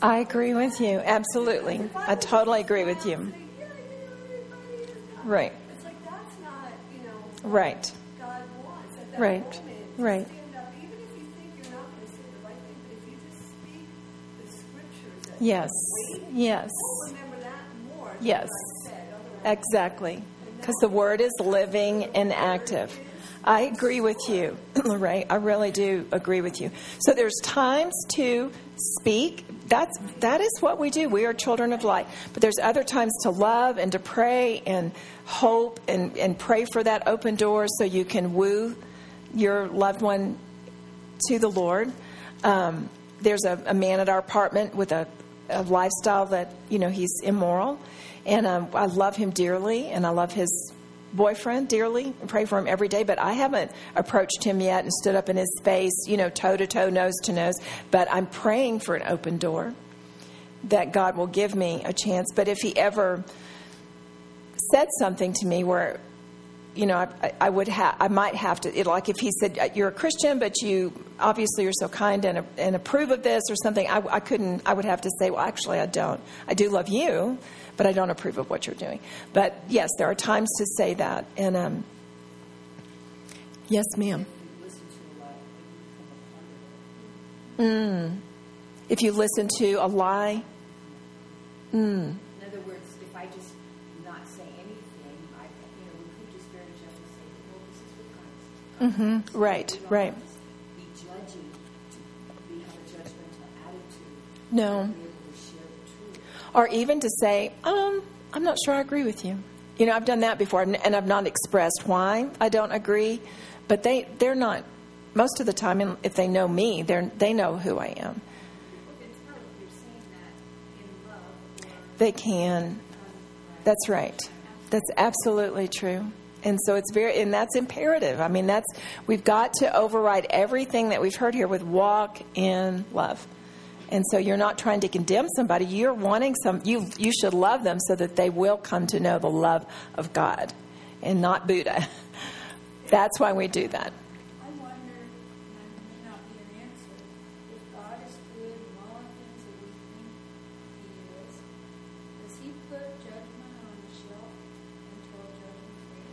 going with you. Absolutely. I totally agree with you Right. Right. Right. Right. Yes. Yes. Yes. I Exactly. Because the word is living and active. I agree with you, Lorraine. I really do agree with you. So there's times to speak. That's that is what we do. We are children of light. But there's other times to love and to pray and hope and, and pray for that open door so you can woo your loved one to the Lord. Um, there's a, a man at our apartment with a, a lifestyle that, you know, he's immoral. And um, I love him dearly, and I love his boyfriend dearly and pray for him every day. But I haven't approached him yet and stood up in his face, you know, toe to toe, nose to nose. But I'm praying for an open door that God will give me a chance. But if he ever said something to me where you know, I, I would have, I might have to, it, like if he said, uh, you're a Christian, but you obviously you're so kind and, and approve of this or something, I, I couldn't, I would have to say, well, actually, I don't. I do love you, but I don't approve of what you're doing. But yes, there are times to say that. And, um, yes, ma'am. Mm. If you listen to a lie, mm. In other words, if I just not say anything, I, you know, we could just very gently say, well, this is what. Mm-hmm. Right, We right. Be judging, be, have a judgmental attitude. No. Or even to say, um, I'm not sure I agree with you. You know, I've done that before, and I've not expressed why I don't agree, but they they're not. Most of the time, if they know me, they they know who I am. They can. That's right. That's absolutely true. And so it's very, and that's imperative. I mean, that's, we've got to override everything that we've heard here with walk in love. And so you're not trying to condemn somebody. You're wanting some, you, you should love them so that they will come to know the love of God and not Buddha. That's why we do that. I wonder, and it may not be an answer, if God is good in all the things that we think He is, does He put judgment on the shelf until judgment free?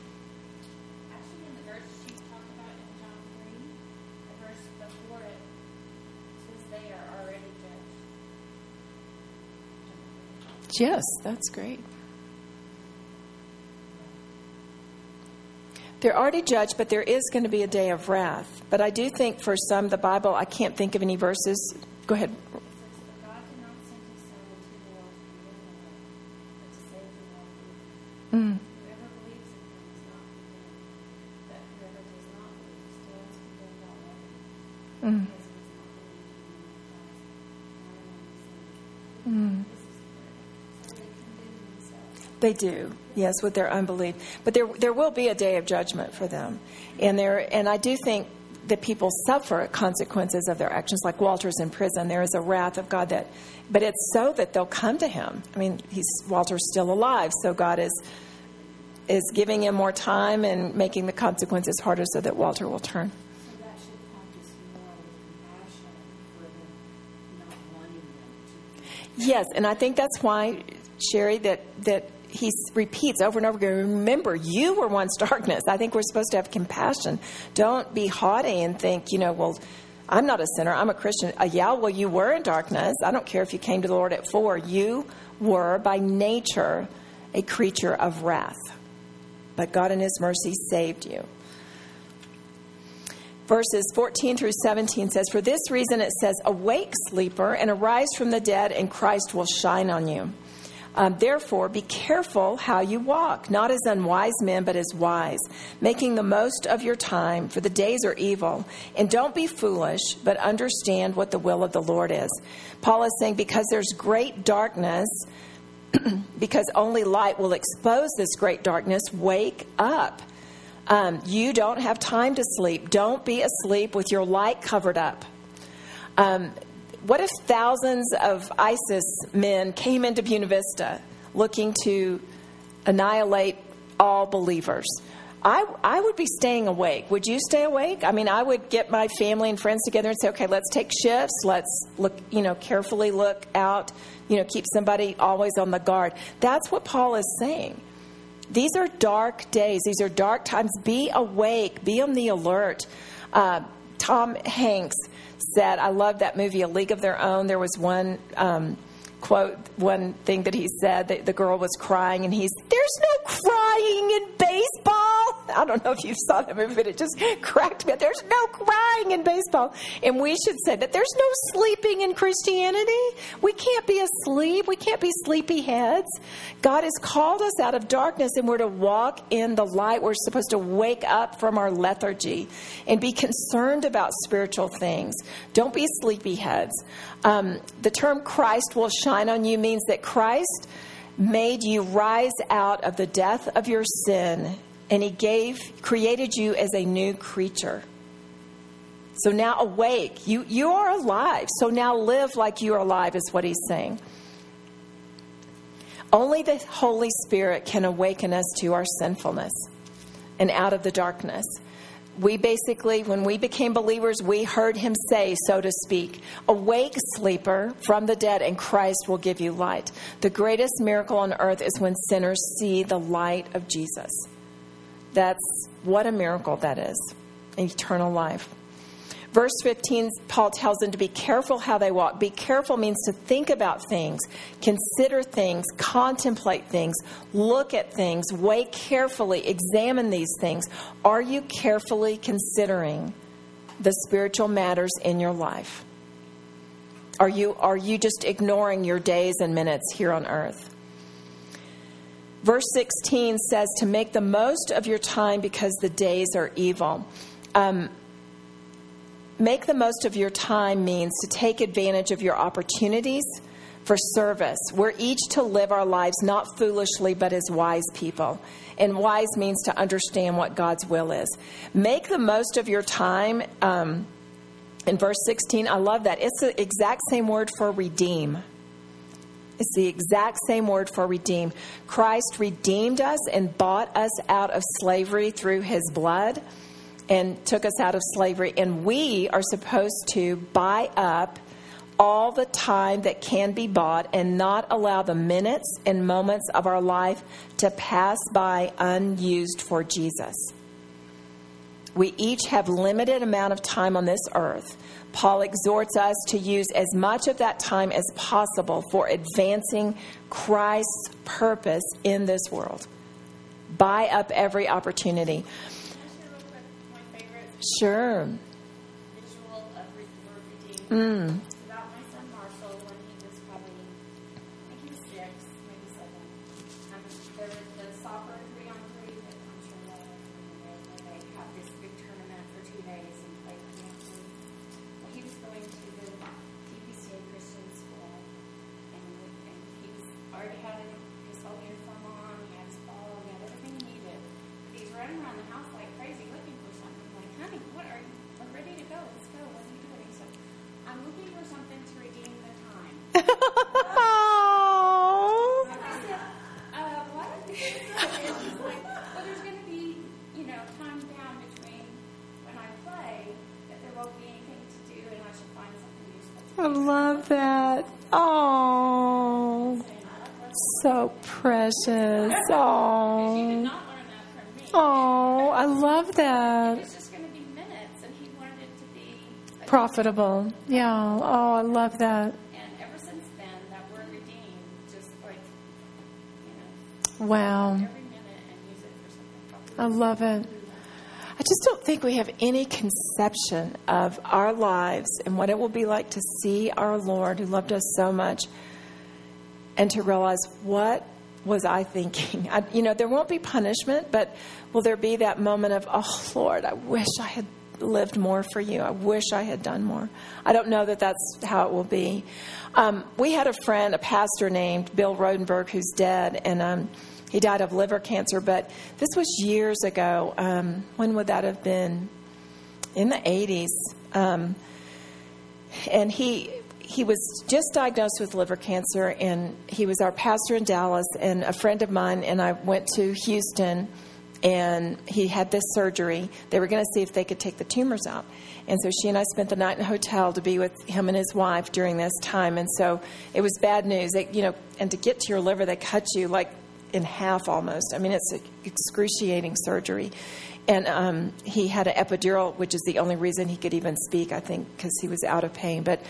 Actually, in the verse she talked about in John 3, the verse before it says they are already judged. Yes, that's great. They're already judged, but there is going to be a day of wrath. But I do think for some, the Bible, I can't think of any verses. Go ahead. It says, They do, yes, with their unbelief. But there, there will be a day of judgment for them, and there, and I do think that people suffer consequences of their actions. Like Walter's in prison, there is a wrath of God that, but it's so that they'll come to him. I mean, he's Walter's still alive, so God is is giving him more time and making the consequences harder so that Walter will turn. Yes, and I think that's why, Sherry, that, that he repeats over and over again remember, you were once darkness. I think we're supposed to have compassion. Don't be haughty and think, you know, well, I'm not a sinner, I'm a Christian. Uh, yeah, well, you were in darkness. I don't care if you came to the Lord at four. You were, by nature, a creature of wrath. But God, in His mercy, saved you verses 14 through 17 says, For this reason it says, Awake, sleeper, and arise from the dead, and Christ will shine on you. Um, Therefore, be careful how you walk, not as unwise men, but as wise, making the most of your time, for the days are evil. And don't be foolish, but understand what the will of the Lord is. Paul is saying, Because there's great darkness, because only light will expose this great darkness, wake up. Um, you don't have time to sleep. Don't be asleep with your light covered up. Um, what if thousands of ISIS men came into Buena Vista looking to annihilate all believers? I, I would be staying awake. Would you stay awake? I mean, I would get my family and friends together and say, okay, let's take shifts. Let's look, you know, carefully look out, you know, keep somebody always on the guard. That's what Paul is saying. These are dark days. These are dark times. Be awake. Be on the alert. Uh, Tom Hanks said, I love that movie, A League of Their Own. There was one um, quote, one thing that he said that the girl was crying, and he's, There's no crying in baseball. I don't know if you saw that movie, but it just cracked me up. There's no crying in baseball. And we should say that there's no sleeping in Christianity. We can't be asleep. We can't be sleepy heads. God has called us out of darkness, and we're to walk in the light. We're supposed to wake up from our lethargy and be concerned about spiritual things. Don't be sleepy heads. Um, the term Christ will shine on you means that Christ made you rise out of the death of your sin and he gave created you as a new creature. So now awake. You you are alive. So now live like you are alive is what he's saying. Only the holy spirit can awaken us to our sinfulness and out of the darkness we basically, when we became believers, we heard him say, so to speak, Awake, sleeper, from the dead, and Christ will give you light. The greatest miracle on earth is when sinners see the light of Jesus. That's what a miracle that is eternal life. Verse 15, Paul tells them to be careful how they walk. Be careful means to think about things, consider things, contemplate things, look at things, weigh carefully, examine these things. Are you carefully considering the spiritual matters in your life? Are you, are you just ignoring your days and minutes here on earth? Verse 16 says to make the most of your time because the days are evil. Um, make the most of your time means to take advantage of your opportunities for service. We're each to live our lives not foolishly, but as wise people. And wise means to understand what God's will is. Make the most of your time. Um, in verse 16, I love that. It's the exact same word for redeem. It's the exact same word for redeem. Christ redeemed us and bought us out of slavery through his blood and took us out of slavery. And we are supposed to buy up all the time that can be bought and not allow the minutes and moments of our life to pass by unused for Jesus. We each have limited amount of time on this earth. Paul exhorts us to use as much of that time as possible for advancing Christ's purpose in this world. Buy up every opportunity. Sure. visual of re- word redeemed. Mm. It's about my son Marshall when he was probably, I think he was six, maybe seven. Um, there was the soccer three on three that I'm sure you all know from the day, where they have this big tournament for two days and play for Hampton. Well, he was going to the TPCA Christian School and, and he was already had his whole uniform on, he had his ball, he had everything he needed. He's running around the house like crazy looking for something. I'm like, honey, what are you? We're ready to go. Let's go. What are you doing? So I'm looking for something to redeem the time. Oh. I said, uh, what? He's like, well, there's going to be, you know, time down between when I play that there won't be anything to do and I should find something useful to I love that. Oh, so precious. do. You did Oh, not learn that from me. oh, I love that. It's just going to be minutes and he wanted it to be a Profitable. Yeah. Oh, I love that. And ever since then, that word redeem, just like, you know, Wow. every minute and use it for something I love it. I just don't think we have any conception of our lives and what it will be like to see our Lord who loved us so much and to realize what was I thinking? I, you know, there won't be punishment, but will there be that moment of, oh, Lord, I wish I had lived more for you. I wish I had done more. I don't know that that's how it will be. Um, we had a friend, a pastor named Bill Rodenberg, who's dead, and um, he died of liver cancer, but this was years ago. Um, when would that have been? In the 80s. Um, and he he was just diagnosed with liver cancer and he was our pastor in Dallas and a friend of mine and I went to Houston and he had this surgery. They were going to see if they could take the tumors out. And so she and I spent the night in a hotel to be with him and his wife during this time. And so it was bad news. They, you know, and to get to your liver, they cut you like in half almost. I mean, it's excruciating surgery. And um, he had an epidural, which is the only reason he could even speak, I think, because he was out of pain. But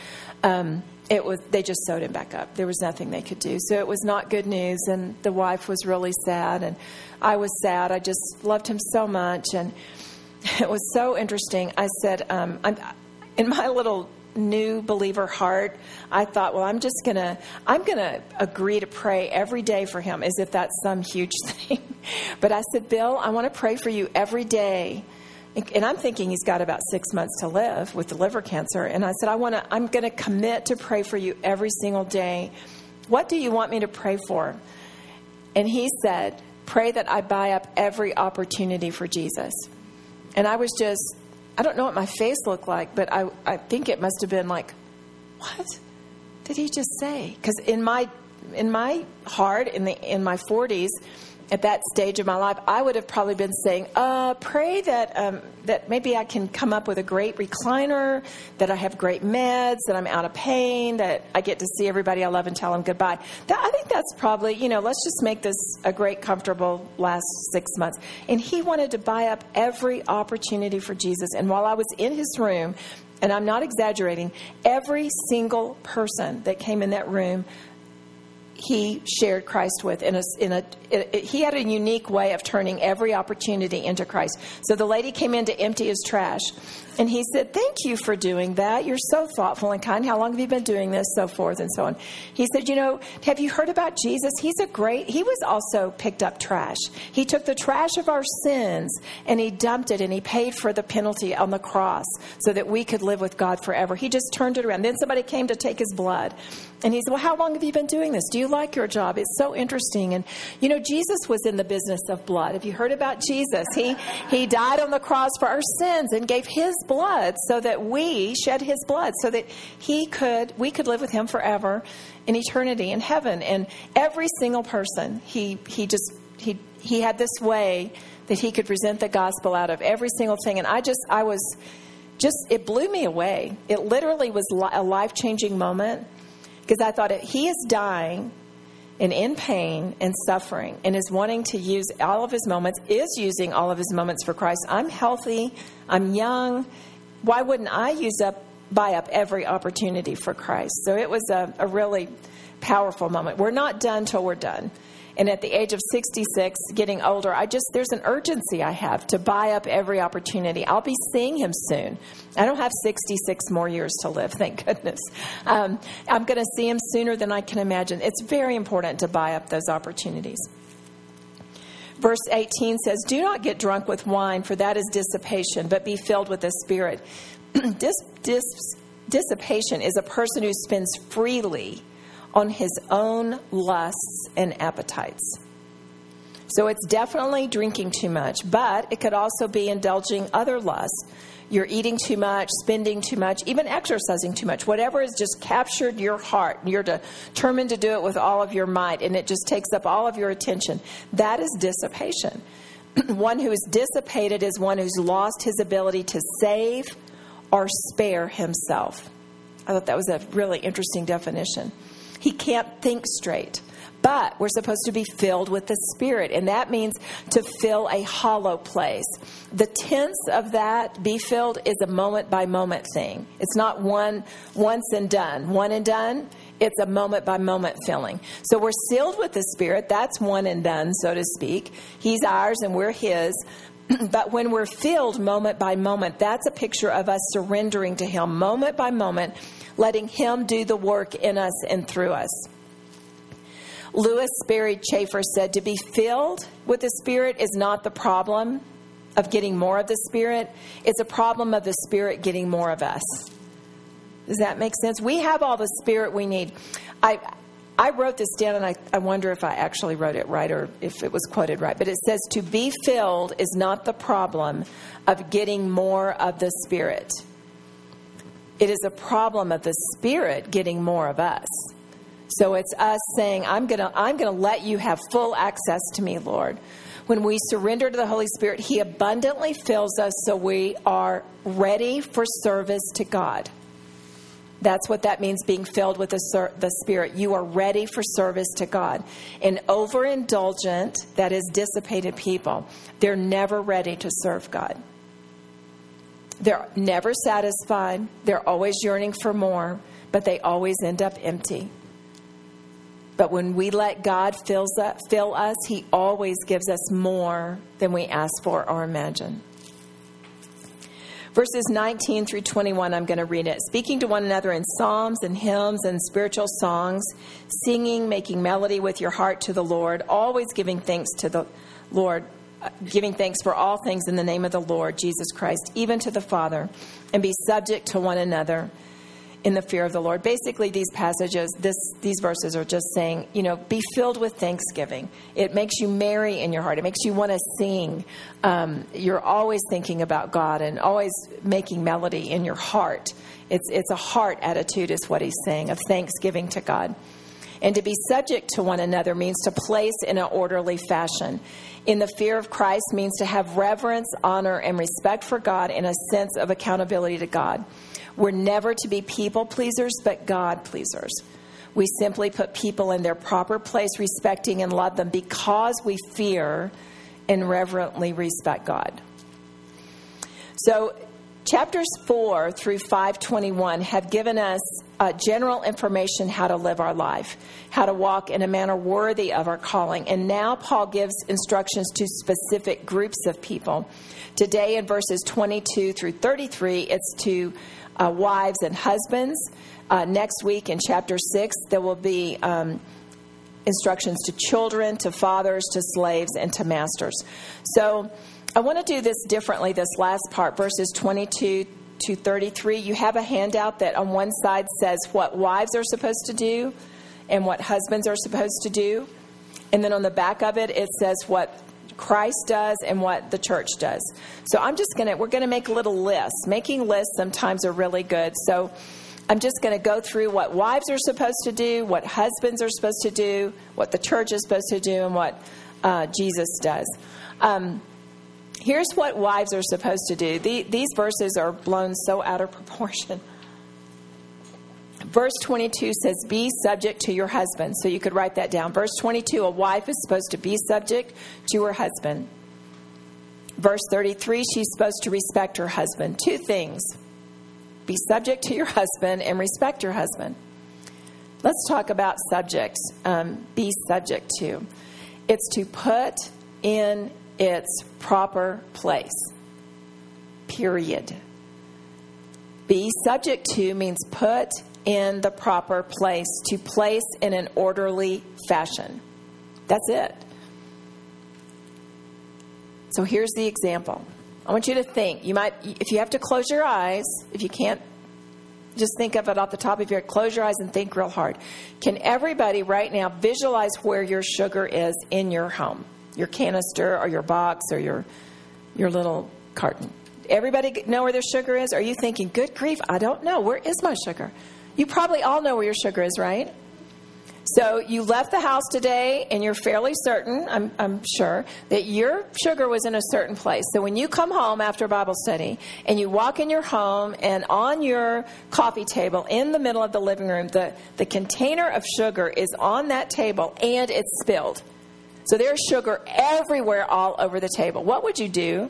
um, it was they just sewed him back up. There was nothing they could do. So it was not good news. And the wife was really sad, and I was sad. I just loved him so much, and it was so interesting. I said, um, I'm, in my little new believer heart, I thought, well, I'm just gonna, I'm gonna agree to pray every day for him, as if that's some huge thing. but I said, Bill, I want to pray for you every day. And I'm thinking he's got about six months to live with the liver cancer. And I said, I want to, I'm going to commit to pray for you every single day. What do you want me to pray for? And he said, Pray that I buy up every opportunity for Jesus. And I was just, I don't know what my face looked like, but I, I think it must have been like, what did he just say? Because in my, in my heart, in, the, in my 40s, at that stage of my life, I would have probably been saying, uh, "Pray that um, that maybe I can come up with a great recliner, that I have great meds, that I'm out of pain, that I get to see everybody I love and tell them goodbye." That, I think that's probably, you know, let's just make this a great, comfortable last six months. And he wanted to buy up every opportunity for Jesus. And while I was in his room, and I'm not exaggerating, every single person that came in that room he shared Christ with in a, in a it, he had a unique way of turning every opportunity into Christ. So the lady came in to empty his trash and he said, Thank you for doing that. You're so thoughtful and kind. How long have you been doing this? So forth and so on. He said, You know, have you heard about Jesus? He's a great, he was also picked up trash. He took the trash of our sins and he dumped it and he paid for the penalty on the cross so that we could live with God forever. He just turned it around. Then somebody came to take his blood. And he said, Well, how long have you been doing this? Do you like your job? It's so interesting. And, you know, Jesus was in the business of blood. Have you heard about Jesus? He, he died on the cross for our sins and gave his blood so that we shed his blood so that he could, we could live with him forever in eternity in heaven. And every single person, he, he just, he, he had this way that he could present the gospel out of every single thing. And I just, I was just, it blew me away. It literally was a life changing moment because I thought he is dying and in pain and suffering and is wanting to use all of his moments, is using all of his moments for Christ. I'm healthy, I'm young. Why wouldn't I use up, buy up every opportunity for Christ? So it was a, a really powerful moment. We're not done till we're done. And at the age of 66, getting older, I just, there's an urgency I have to buy up every opportunity. I'll be seeing him soon. I don't have 66 more years to live, thank goodness. Um, I'm going to see him sooner than I can imagine. It's very important to buy up those opportunities. Verse 18 says, Do not get drunk with wine, for that is dissipation, but be filled with the Spirit. dis, dis, dissipation is a person who spends freely on his own lusts and appetites. So it's definitely drinking too much, but it could also be indulging other lusts. You're eating too much, spending too much, even exercising too much. Whatever has just captured your heart, you're determined to do it with all of your might, and it just takes up all of your attention. That is dissipation. one who is dissipated is one who's lost his ability to save or spare himself. I thought that was a really interesting definition. He can't think straight. But we're supposed to be filled with the Spirit, and that means to fill a hollow place. The tense of that, be filled, is a moment by moment thing. It's not one once and done. One and done, it's a moment by moment filling. So we're sealed with the Spirit. That's one and done, so to speak. He's ours and we're His. but when we're filled moment by moment, that's a picture of us surrendering to Him moment by moment letting Him do the work in us and through us. Lewis Sperry Chafer said, To be filled with the Spirit is not the problem of getting more of the Spirit, it's a problem of the Spirit getting more of us. Does that make sense? We have all the Spirit we need. I, I wrote this down and I, I wonder if I actually wrote it right or if it was quoted right. But it says, To be filled is not the problem of getting more of the Spirit. It is a problem of the Spirit getting more of us. So it's us saying, I'm going to I'm going to let you have full access to me, Lord. When we surrender to the Holy Spirit, He abundantly fills us so we are ready for service to God. That's what that means being filled with the, the Spirit. You are ready for service to God. And overindulgent, that is dissipated people, they're never ready to serve God. They're never satisfied, they're always yearning for more, but they always end up empty. But when we let God fills up, fill us, He always gives us more than we ask for or imagine. Verses 19 through 21, I'm going to read it. Speaking to one another in psalms and hymns and spiritual songs, singing, making melody with your heart to the Lord, always giving thanks to the Lord, uh, giving thanks for all things in the name of the Lord Jesus Christ, even to the Father, and be subject to one another in the fear of the Lord. Basically, these passages, this, these verses are just saying, you know, be filled with thanksgiving. It makes you merry in your heart. It makes you want to sing. Um, you're always thinking about God and always making melody in your heart. It's, it's a heart attitude, is what he's saying, of thanksgiving to God. And to be subject to one another means to place in an orderly fashion. In the fear of Christ means to have reverence, honor, and respect for God and a sense of accountability to God. We're never to be people pleasers, but God pleasers. We simply put people in their proper place, respecting and love them because we fear and reverently respect God. So, chapters 4 through 521 have given us uh, general information how to live our life, how to walk in a manner worthy of our calling. And now Paul gives instructions to specific groups of people. Today, in verses 22 through 33, it's to uh, wives and husbands. Uh, next week in chapter 6, there will be um, instructions to children, to fathers, to slaves, and to masters. So I want to do this differently, this last part, verses 22 to 33. You have a handout that on one side says what wives are supposed to do and what husbands are supposed to do. And then on the back of it, it says what Christ does and what the church does. So I'm just going to, we're going to make little lists. Making lists sometimes are really good. So I'm just going to go through what wives are supposed to do, what husbands are supposed to do, what the church is supposed to do, and what uh, Jesus does. Um, here's what wives are supposed to do. The, these verses are blown so out of proportion. Verse 22 says, Be subject to your husband. So you could write that down. Verse 22, a wife is supposed to be subject to her husband. Verse 33, she's supposed to respect her husband. Two things be subject to your husband and respect your husband. Let's talk about subject. Um, be subject to. It's to put in its proper place. Period. Be subject to means put in the proper place, to place in an orderly fashion. That's it. So here's the example. I want you to think. You might, if you have to close your eyes, if you can't just think of it off the top of your head, close your eyes and think real hard. Can everybody right now visualize where your sugar is in your home? Your canister or your box or your, your little carton. Everybody know where their sugar is? Are you thinking, good grief, I don't know. Where is my sugar? You probably all know where your sugar is, right? So you left the house today and you're fairly certain, I'm, I'm, sure, that your sugar was in a certain place. So when you come home after Bible study and you walk in your home and on your coffee table in the middle of the living room, the, the container of sugar is on that table and it's spilled. So there's sugar everywhere all over the table. What would you do?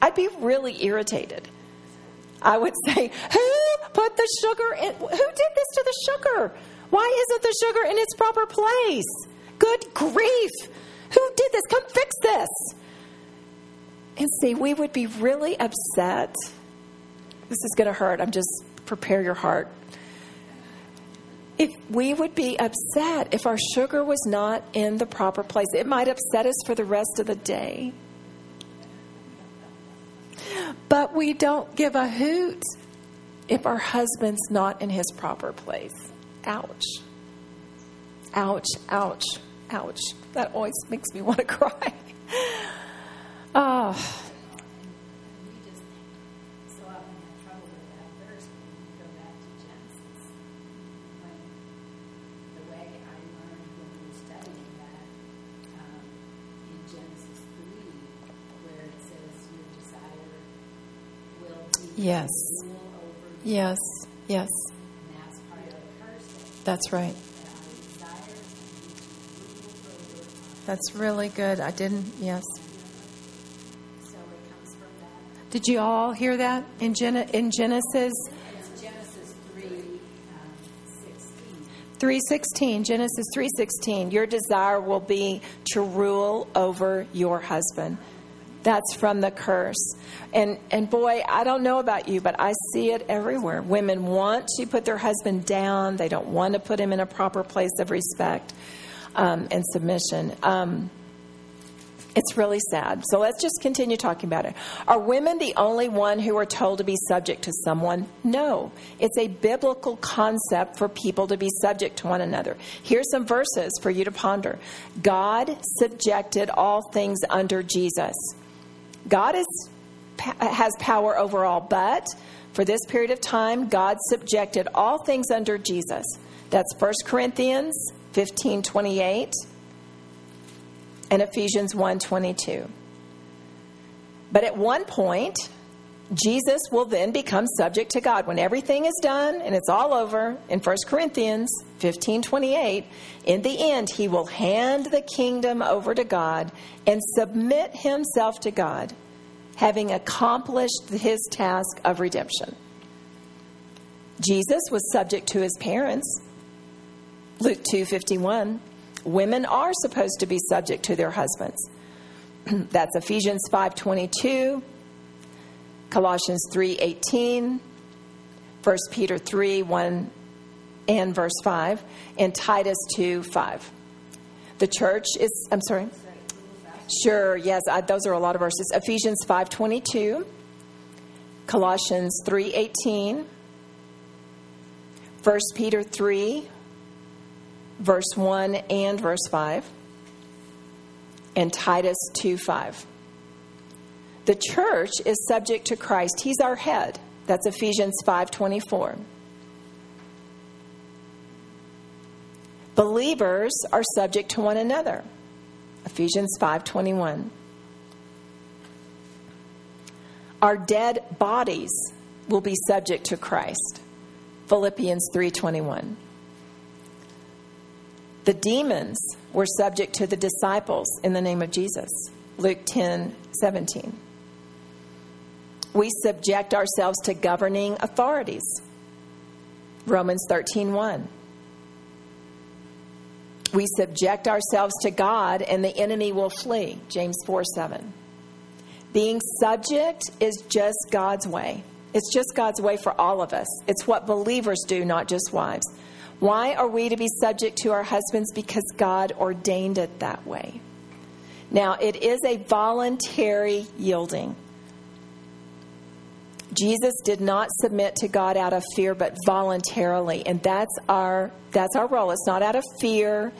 I'd be really irritated. I would say, Who put the sugar in? Who did this to the sugar? Why isn't the sugar in its proper place? Good grief. Who did this? Come fix this. And see, we would be really upset. This is going to hurt. I'm just prepare your heart. If we would be upset if our sugar was not in the proper place, it might upset us for the rest of the day. But we don't give a hoot if our husband's not in his proper place. Ouch. Ouch, ouch, ouch. That always makes me want to cry. Oh. We just so often have trouble with that verse when you go back to Genesis. When the way I learned when we were studying that um, in Genesis 3, Yes. Yes. Yes. That's right. That's really good. I didn't, yes. Did you all hear that in, Gen- in Genesis Genesis 3, um, 16. 3:16? Genesis 3:16. Your desire will be to rule over your husband. That's from the curse. And and boy, I don't know about you, but I see it everywhere. Women want to put their husband down. They don't want to put him in a proper place of respect um, and submission. Um, It's really sad. So let's just continue talking about it. Are women the only one who are told to be subject to someone? No. It's a biblical concept for people to be subject to one another. Here's some verses for you to ponder. God subjected all things under Jesus. God is, has power over all, but for this period of time, God subjected all things under Jesus. That's 1 Corinthians 15 28 and Ephesians 1:22. But at one point, Jesus will then become subject to God when everything is done and it's all over in 1 Corinthians 15:28, in the end he will hand the kingdom over to God and submit himself to God, having accomplished his task of redemption. Jesus was subject to his parents. Luke 2:51 Women are supposed to be subject to their husbands. That's Ephesians 5:22, Colossians 3:18, 1 Peter 3 1 and verse 5, and Titus 2 5. The church is, I'm sorry. Sure, yes, I, those are a lot of verses. Ephesians 5:22, Colossians 3:18, 1 Peter 3 verse 1 and verse 5, and Titus 2 5. The church is subject to Christ. He's our head. That's Ephesians 5:24. Believers are subject to one another. Ephesians 5:21. Our dead bodies will be subject to Christ. Philippians 3:21. The demons were subject to the disciples in the name of Jesus. Luke 10:17. We subject ourselves to governing authorities. Romans 13 1. We subject ourselves to God and the enemy will flee. James 4 7. Being subject is just God's way. It's just God's way for all of us. It's what believers do, not just wives. Why are we to be subject to our husbands? Because God ordained it that way. Now, it is a voluntary yielding. Jesus did not submit to God out of fear, but voluntarily, and that's our that's our role. It's not out of fear;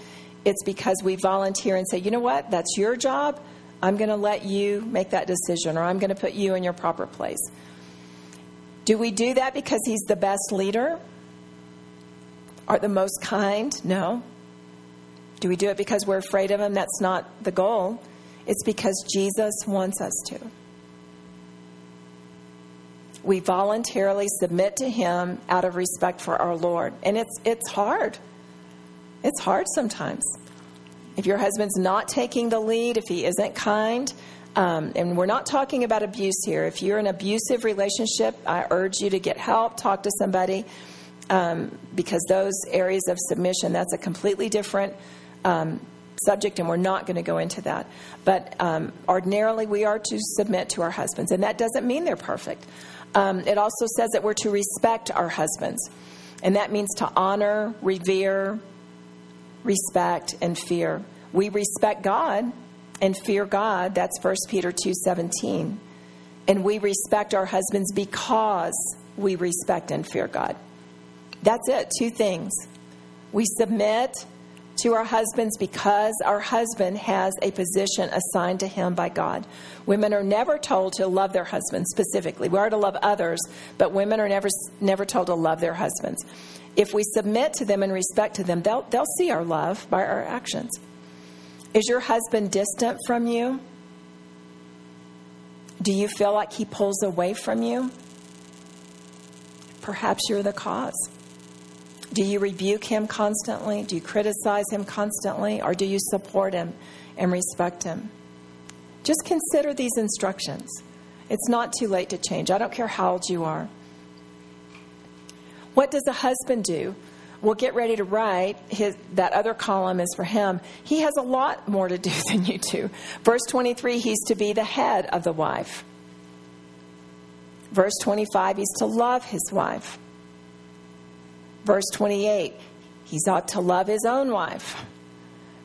it's because we volunteer and say, "You know what? That's your job. I'm going to let you make that decision, or I'm going to put you in your proper place." Do we do that because He's the best leader? Are the most kind? No. Do we do it because we're afraid of Him? That's not the goal. It's because Jesus wants us to we voluntarily submit to him out of respect for our lord and it's it's hard it's hard sometimes if your husband's not taking the lead if he isn't kind um, and we're not talking about abuse here if you're in an abusive relationship i urge you to get help talk to somebody um, because those areas of submission that's a completely different um, subject, and we're not going to go into that. But um, ordinarily, we are to submit to our husbands, and that doesn't mean they're perfect. Um, it also says that we're to respect our husbands, and that means to honor, revere, respect, and fear. We respect God and fear God. That's 1 Peter 2:17. And we respect our husbands because we respect and fear God. That's it, two things. We submit to our husbands because our husband has a position assigned to him by God. Women are never told to love their husbands specifically. We are to love others, but women are never never told to love their husbands. If we submit to them and respect to them, they'll they'll see our love by our actions. Is your husband distant from you? Do you feel like he pulls away from you? perhaps you're the cause. Do you rebuke him constantly? Do you criticize him constantly? Or do you support him and respect him? Just consider these instructions. It's not too late to change. I don't care how old you are. What does a husband do? We'll get ready to write. His, that other column is for him. He has a lot more to do than you do. Verse 23, he's to be the head of the wife. Verse 25, he's to love his wife. Verse 28, he's ought to love his own wife.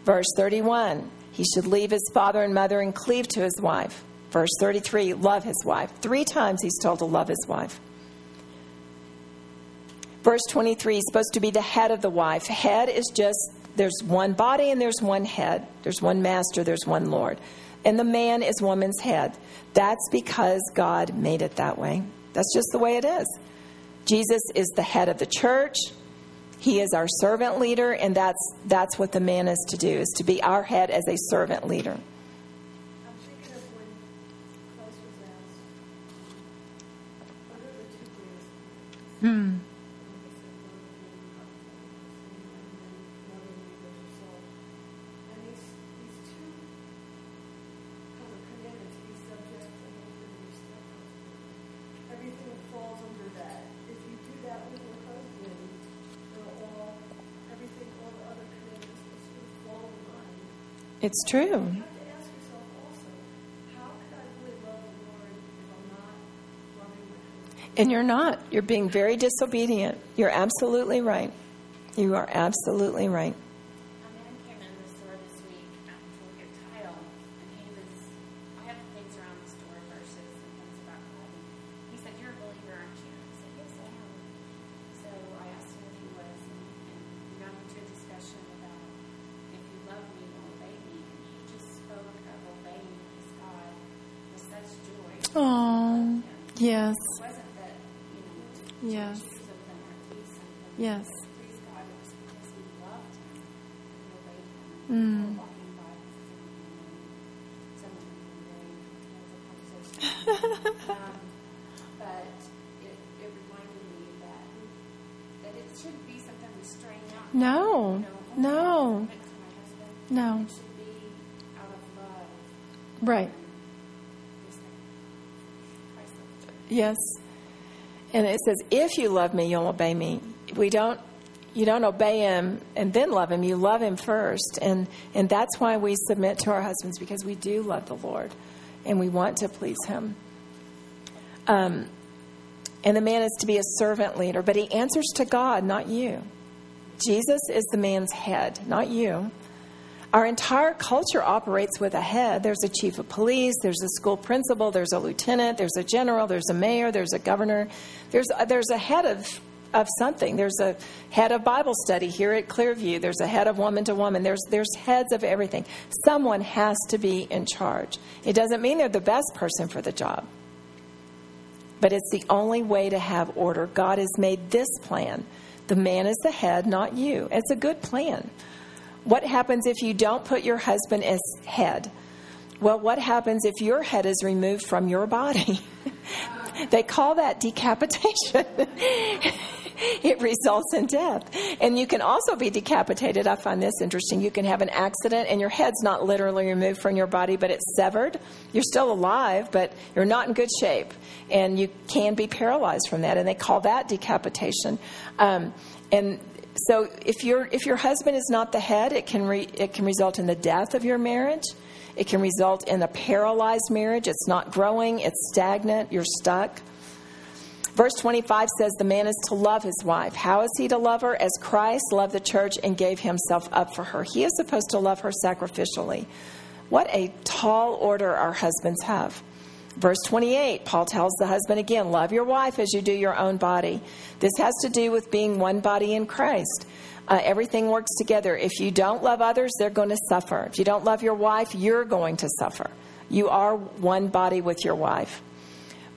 Verse 31, he should leave his father and mother and cleave to his wife. Verse 33, love his wife. Three times he's told to love his wife. Verse 23, he's supposed to be the head of the wife. Head is just, there's one body and there's one head. There's one master, there's one Lord. And the man is woman's head. That's because God made it that way. That's just the way it is. Jesus is the head of the church. He is our servant leader, and that's, that's what the man is to do, is to be our head as a servant leader. I'm thinking of when Christ was asked, what are the two greatest commandments? Hmm. And these, these two kind of commandments, be subject to husband and respect husband. Everything falls under that. If you do that with your husband, they'll all, everything, all the other commandments will sort of fall in line. It's true. You have to ask yourself also, how can I really love the Lord if I'm not loving my true. And you're not. You're being very disobedient. You're absolutely right. You are absolutely right. A man came in the store this week after to look at tile, and he was, I have things around the store, verses and things about God. And he said, You're a believer, aren't you? I said, Yes, I am. So I asked him if he was, and, and we got into a discussion about if you love me, you'll obey me. And he just spoke of obeying his God with such joy. Oh, yes, It wasn't that, you know, to Yes. choose something or do something. yes. Please God, it was because we loved him and obeyed him. Mm. We're walking by someone who really had a conversation. um, but it, it reminded me that that it should be something we strain out. No, no, next to my husband. no. It should be out of love. Right. Just like Christ loved the church. Yes. And it says, if you love me, you'll obey me. We don't, you don't obey him and then love him. You love him first. And, and that's why we submit to our husbands because we do love the Lord and we want to please him. Um, and the man is to be a servant leader, but he answers to God, not you. Jesus is the man's head, not you. Our entire culture operates with a head. There's a chief of police, there's a school principal, there's a lieutenant, there's a general, there's a mayor, there's a governor. There's a, there's a head of of something. There's a head of Bible study here at Clearview. There's a head of woman to woman. There's there's heads of everything. Someone has to be in charge. It doesn't mean they're the best person for the job. But it's the only way to have order. God has made this plan. The man is the head, not you. It's a good plan. What happens if you don't put your husband as head? Well, what happens if your head is removed from your body? they call that decapitation. it results in death. And you can also be decapitated. I find this interesting. You can have an accident and your head's not literally removed from your body, but it's severed. You're still alive, but you're not in good shape. And you can be paralyzed from that. And they call that decapitation. Um, and so if your if your husband is not the head, it can re, it can result in the death of your marriage. It can result in a paralyzed marriage. It's not growing. It's stagnant. You're stuck. Verse 25 says the man is to love his wife. How is he to love her? As Christ loved the church and gave himself up for her. He is supposed to love her sacrificially. What a tall order our husbands have. Verse 28, Paul tells the husband again, Love your wife as you do your own body. This has to do with being one body in Christ. Uh, everything works together. If you don't love others, they're going to suffer. If you don't love your wife, you're going to suffer. You are one body with your wife.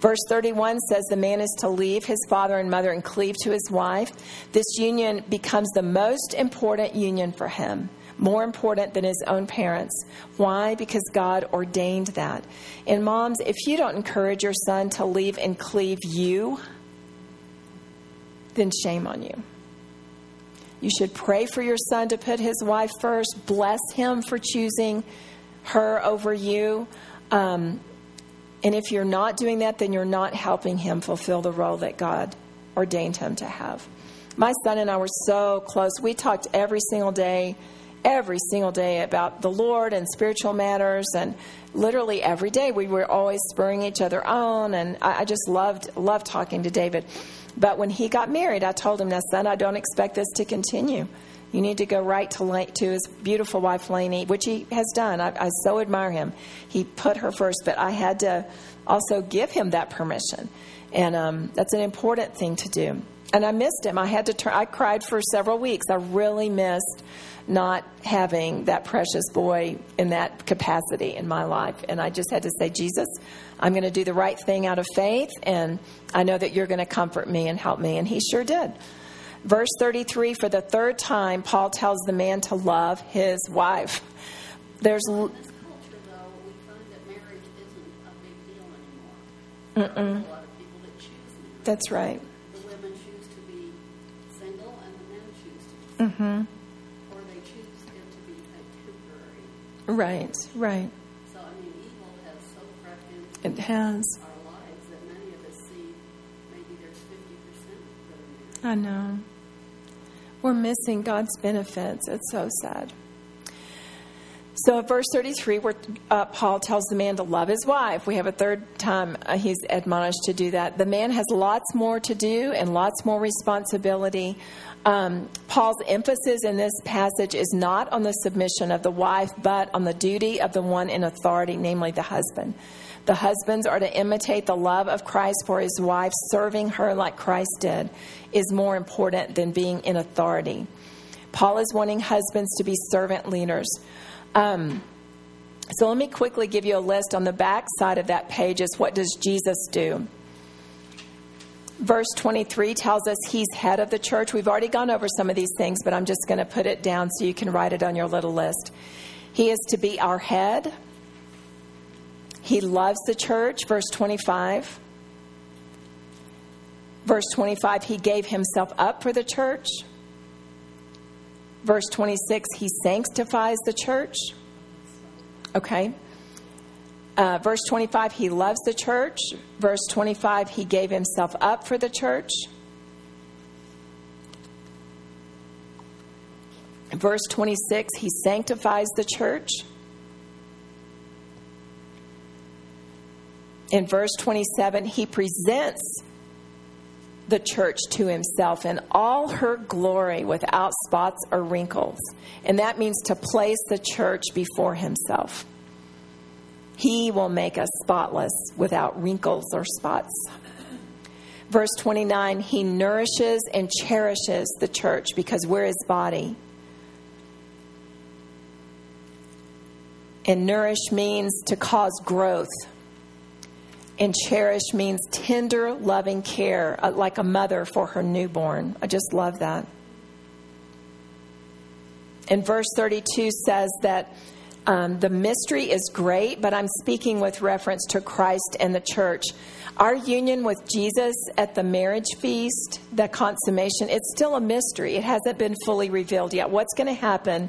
Verse 31 says the man is to leave his father and mother and cleave to his wife. This union becomes the most important union for him, more important than his own parents. Why? Because God ordained that. And moms, if you don't encourage your son to leave and cleave you, then shame on you. You should pray for your son to put his wife first, bless him for choosing her over you. Um, and if you're not doing that, then you're not helping him fulfill the role that God ordained him to have. My son and I were so close. We talked every single day, every single day about the Lord and spiritual matters, and literally every day we were always spurring each other on. And I, I just loved loved talking to David. But when he got married, I told him, "Now, son, I don't expect this to continue." You need to go right to, to his beautiful wife, Lainey, which he has done. I, I so admire him. He put her first, but I had to also give him that permission. And um, that's an important thing to do. And I missed him. I had to turn, I cried for several weeks. I really missed not having that precious boy in that capacity in my life. And I just had to say, Jesus, I'm going to do the right thing out of faith, and I know that you're going to comfort me and help me. And he sure did. Verse 33 for the third time, Paul tells the man to love his wife. There's. Culture, though, we find that Mm-hmm. Or they choose it to be a temporary. Right, right. So, I mean, evil has so crept into It has. our lives that many of us see maybe there's 50% that are. I know. We're missing God's benefits. It's so sad. So, in verse 33, where uh, Paul tells the man to love his wife, we have a third time uh, he's admonished to do that. The man has lots more to do and lots more responsibility. Um, Paul's emphasis in this passage is not on the submission of the wife, but on the duty of the one in authority, namely the husband. The husbands are to imitate the love of Christ for his wife, serving her like Christ did, is more important than being in authority. Paul is wanting husbands to be servant leaders. Um, so let me quickly give you a list on the back side of that page is what does Jesus do? Verse 23 tells us he's head of the church. We've already gone over some of these things, but I'm just going to put it down so you can write it on your little list. He is to be our head. He loves the church, verse 25. Verse 25, he gave himself up for the church. Verse 26, he sanctifies the church. Okay. Uh, verse 25, he loves the church. Verse 25, he gave himself up for the church. Verse 26, he sanctifies the church. In verse 27, he presents the church to himself in all her glory without spots or wrinkles. And that means to place the church before himself. He will make us spotless without wrinkles or spots. Verse 29 He nourishes and cherishes the church because we're his body. And nourish means to cause growth. And cherish means tender, loving care, uh, like a mother for her newborn. I just love that. And verse 32 says that um, the mystery is great, but I'm speaking with reference to Christ and the church. Our union with Jesus at the marriage feast, the consummation, it's still a mystery. It hasn't been fully revealed yet. What's going to happen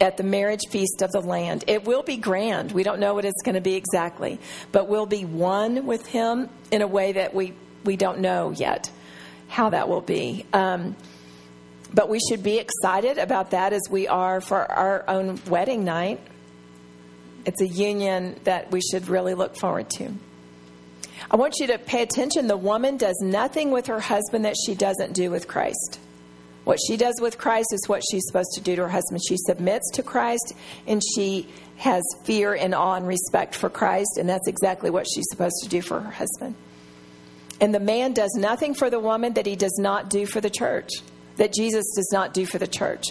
at the marriage feast of the Lamb? It will be grand. We don't know what it's going to be exactly, but we'll be one with Him in a way that we, we don't know yet how that will be. Um, but we should be excited about that as we are for our own wedding night. It's a union that we should really look forward to. I want you to pay attention. The woman does nothing with her husband that she doesn't do with Christ. What she does with Christ is what she's supposed to do to her husband. She submits to Christ and she has fear and awe and respect for Christ, and that's exactly what she's supposed to do for her husband. And the man does nothing for the woman that he does not do for the church that Jesus does not do for the church.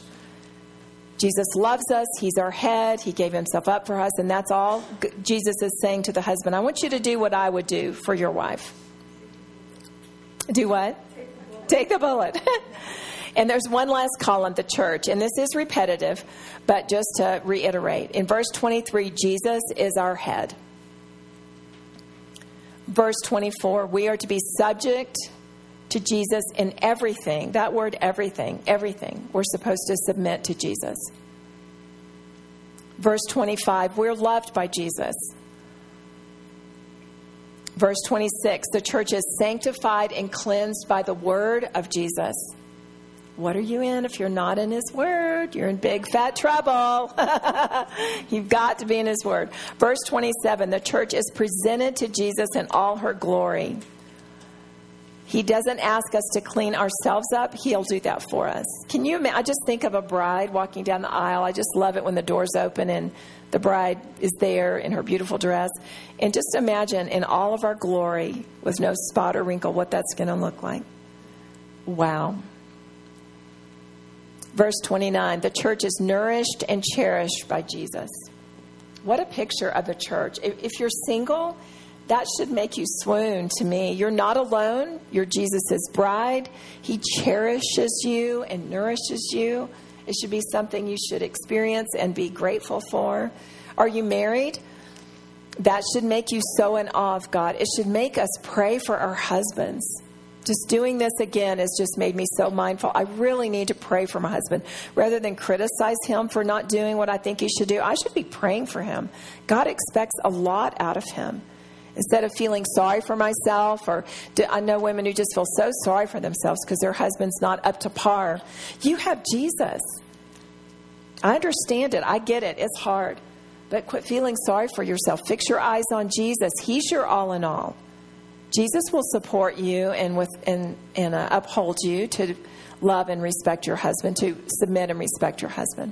Jesus loves us. He's our head. He gave himself up for us. And that's all Jesus is saying to the husband. I want you to do what I would do for your wife. Do what? Take the bullet. and there's one last column, the church. And this is repetitive, but just to reiterate. In verse 23, Jesus is our head. Verse 24, we are to be subject to Jesus in everything. That word, everything, everything. We're supposed to submit to Jesus. Verse 25, we're loved by Jesus. Verse 26, the church is sanctified and cleansed by the word of Jesus. What are you in if you're not in His Word? You're in big fat trouble. You've got to be in His Word. Verse 27 the church is presented to Jesus in all her glory. He doesn't ask us to clean ourselves up, He'll do that for us. Can you imagine? I just think of a bride walking down the aisle. I just love it when the doors open and the bride is there in her beautiful dress. And just imagine in all of our glory, with no spot or wrinkle, what that's going to look like. Wow. Verse 29 the church is nourished and cherished by Jesus. What a picture of the church. If, if you're single, that should make you swoon to me. You're not alone. You're Jesus' bride. He cherishes you and nourishes you. It should be something you should experience and be grateful for. Are you married? That should make you so in awe of God. It should make us pray for our husbands just doing this again has just made me so mindful. I really need to pray for my husband. Rather than criticize him for not doing what I think he should do, I should be praying for him. God expects a lot out of him. Instead of feeling sorry for myself, or I know women who just feel so sorry for themselves because their husband's not up to par. You have Jesus. I understand it. I get it. It's hard. But quit feeling sorry for yourself. Fix your eyes on Jesus. He's your all in all. Jesus will support you and with and and uh, uphold you to love and respect your husband, to submit and respect your husband.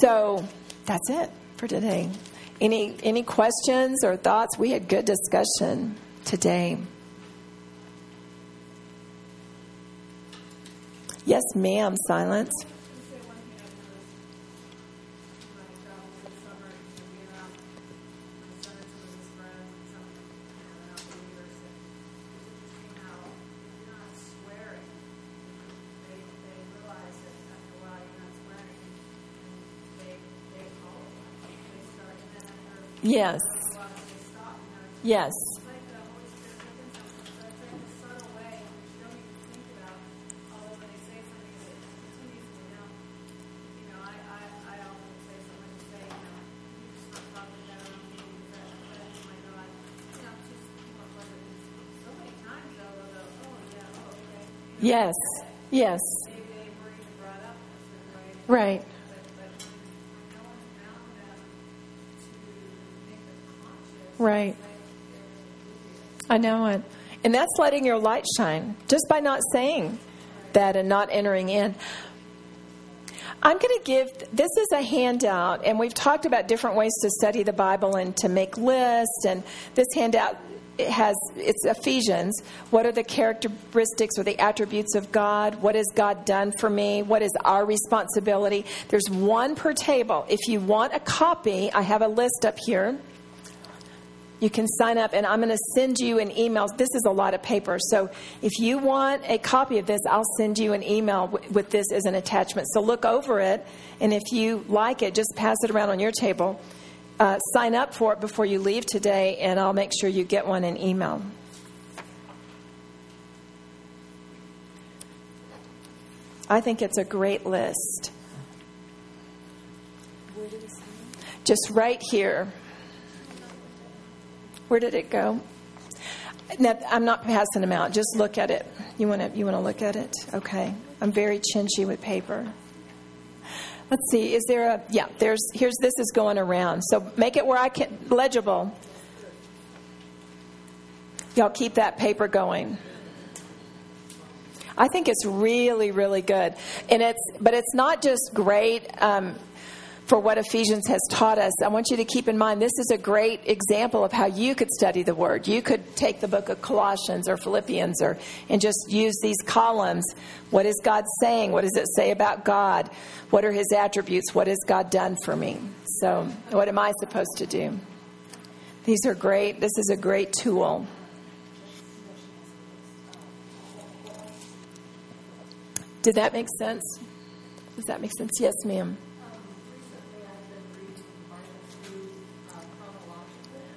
So that's it for today. Any any questions or thoughts? We had good discussion today. Yes, ma'am. Silence. Yes. Yes. Yes. Yes. Right. Right. I know it. And that's letting your light shine just by not saying that and not entering in. I'm going to give this is a handout, and we've talked about different ways to study the Bible and to make lists. And this handout it has it's Ephesians. What are the characteristics or the attributes of God? What has God done for me? What is our responsibility? There's one per table. If you want a copy, I have a list up here you can sign up and I'm going to send you an email. This is a lot of paper. So if you want a copy of this, I'll send you an email w- with this as an attachment. So look over it. And if you like it, just pass it around on your table. Uh, sign up for it before you leave today, and I'll make sure you get one in email. I think it's a great list. Just right here. Where did it go? Now, I'm not passing them out. Just look at it. You want to you want to look at it? Okay. I'm very chinchy with paper. Let's see. Is there a yeah? There's here's this is going around. So make it where I can legible. Y'all keep that paper going. I think it's really really good, and it's but it's not just great. Um, for what Ephesians has taught us, I want you to keep in mind this is a great example of how you could study the Word. You could take the book of Colossians or Philippians or and just use these columns. What is God saying? What does it say about God? What are His attributes? What has God done for me? So, what am I supposed to do? These are great. This is a great tool. Did that make sense? Does that make sense? Yes, ma'am.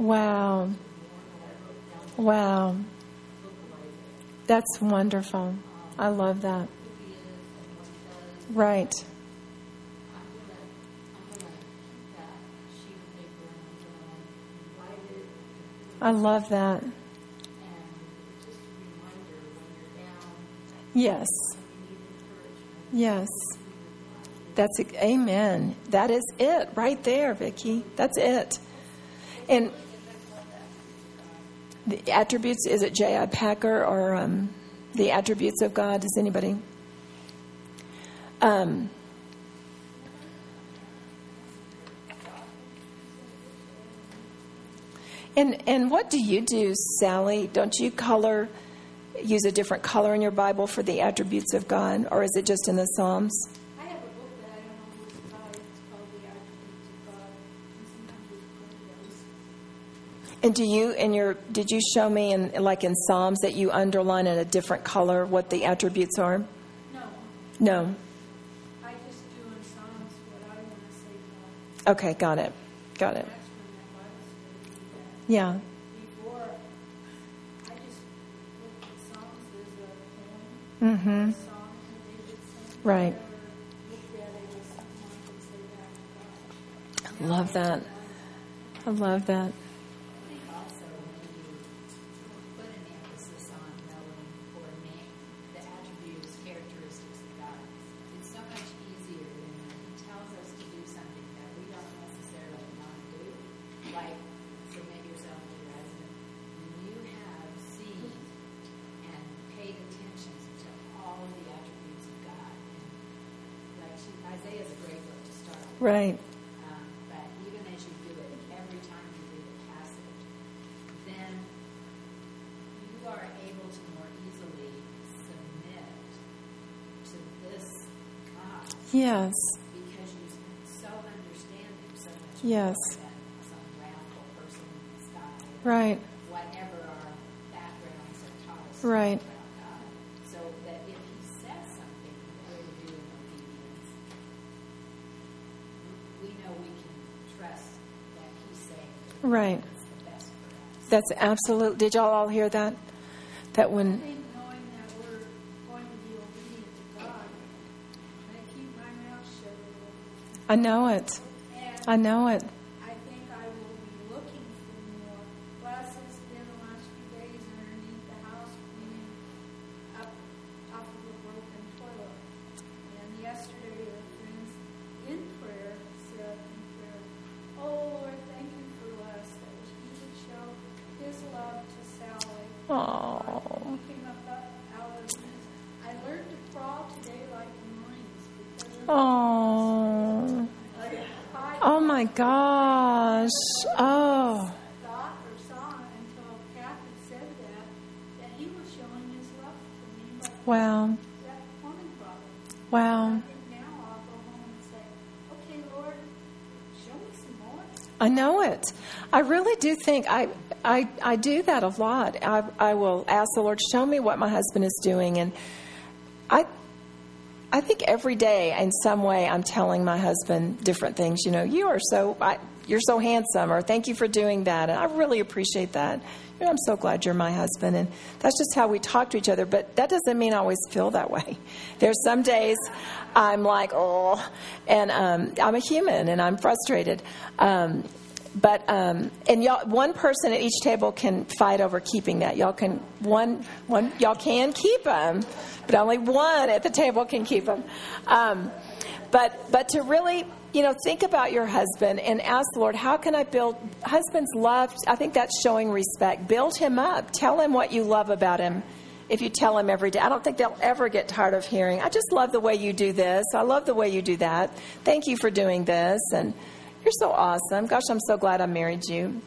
Wow. Wow. That's wonderful. I love that. Right. I love that. A Yes. Yes. That's amen. That is it right there, Vicki. That's it. And the attributes is it J.I. Packer or um, the attributes of God? Does anybody? Um, and and what do you do, Sally? Don't you color? Use a different color in your Bible for the attributes of God, or is it just in the Psalms? I have a book that I don't know who's by. It's called The Attributes of God. And sometimes we print those. And do you in your did you show me in like in Psalms that you underline in a different color what the attributes are? No, No. I just do in Psalms what I want to say God. Okay, got it. Got it. That's when that Bible study we had. Yeah. Before, I just looked at Psalms as a poem, Mhm. a song that David sang. Right. I never looked at it as something I could say back to God. I love that. I love that. I think also when you put an emphasis on knowing or name the attributes, characteristics of God, it's so much easier when He tells us to do something that we don't necessarily want to do, like submit yourself to your husband. When you have seen and paid attention to all of the attributes of God, and like she, Isaiah is a great book to start with. Right. But even as you do it, every time you passage, then you are able to more easily submit to this God Yes. because you so understand so much Yes. more than some wrathful person in the sky. or Right. Whatever our backgrounds have taught us Right. about God. So that if He says something, we're to do in obedience we know we can trust that he's saying Right. it's the best for us. That's absolute. Did y'all all hear that? That when think knowing that we're going to be obedient to God, I keep my mouth shut a little. I know it. I know it. I think I will be looking for more. Plus, it's been the last few days underneath the house cleaning up off of a broken toilet. And yesterday, a friends in prayer said in prayer, "Oh Lord, thank you for us that He would show His love to Sally." Oh. He came up out of his. I learned to crawl today like Marines because of Oh. like, I Oh my gosh. Oh. thought or saw until Pat had said that, that he was showing his love for me, but Wow. that plumbing problem. Wow. I think now I'll go home and say, okay, Lord, show me some more. I know it. I really do think I, I, I do that a lot. I, I will ask the Lord, show me what my husband is doing. And I, I think every day in some way I'm telling my husband different things. You know, you are so, I, you're so handsome, or thank you for doing that. And I really appreciate that. You know, I'm so glad you're my husband. And that's just how we talk to each other. But that doesn't mean I always feel that way. There's some days I'm like, oh, and um, I'm a human and I'm frustrated. Um, but um, and y'all, one person at each table can fight over keeping that. Y'all can one one y'all can keep them, but only one at the table can keep them. Um, but but to really you know think about your husband and ask the Lord, how can I build husbands love? I think that's showing respect. Build him up. Tell him what you love about him. If you tell him every day, I don't think they'll ever get tired of hearing. I just love the way you do this. I love the way you do that. Thank you for doing this and. You're so awesome. Gosh, I'm so glad I married you.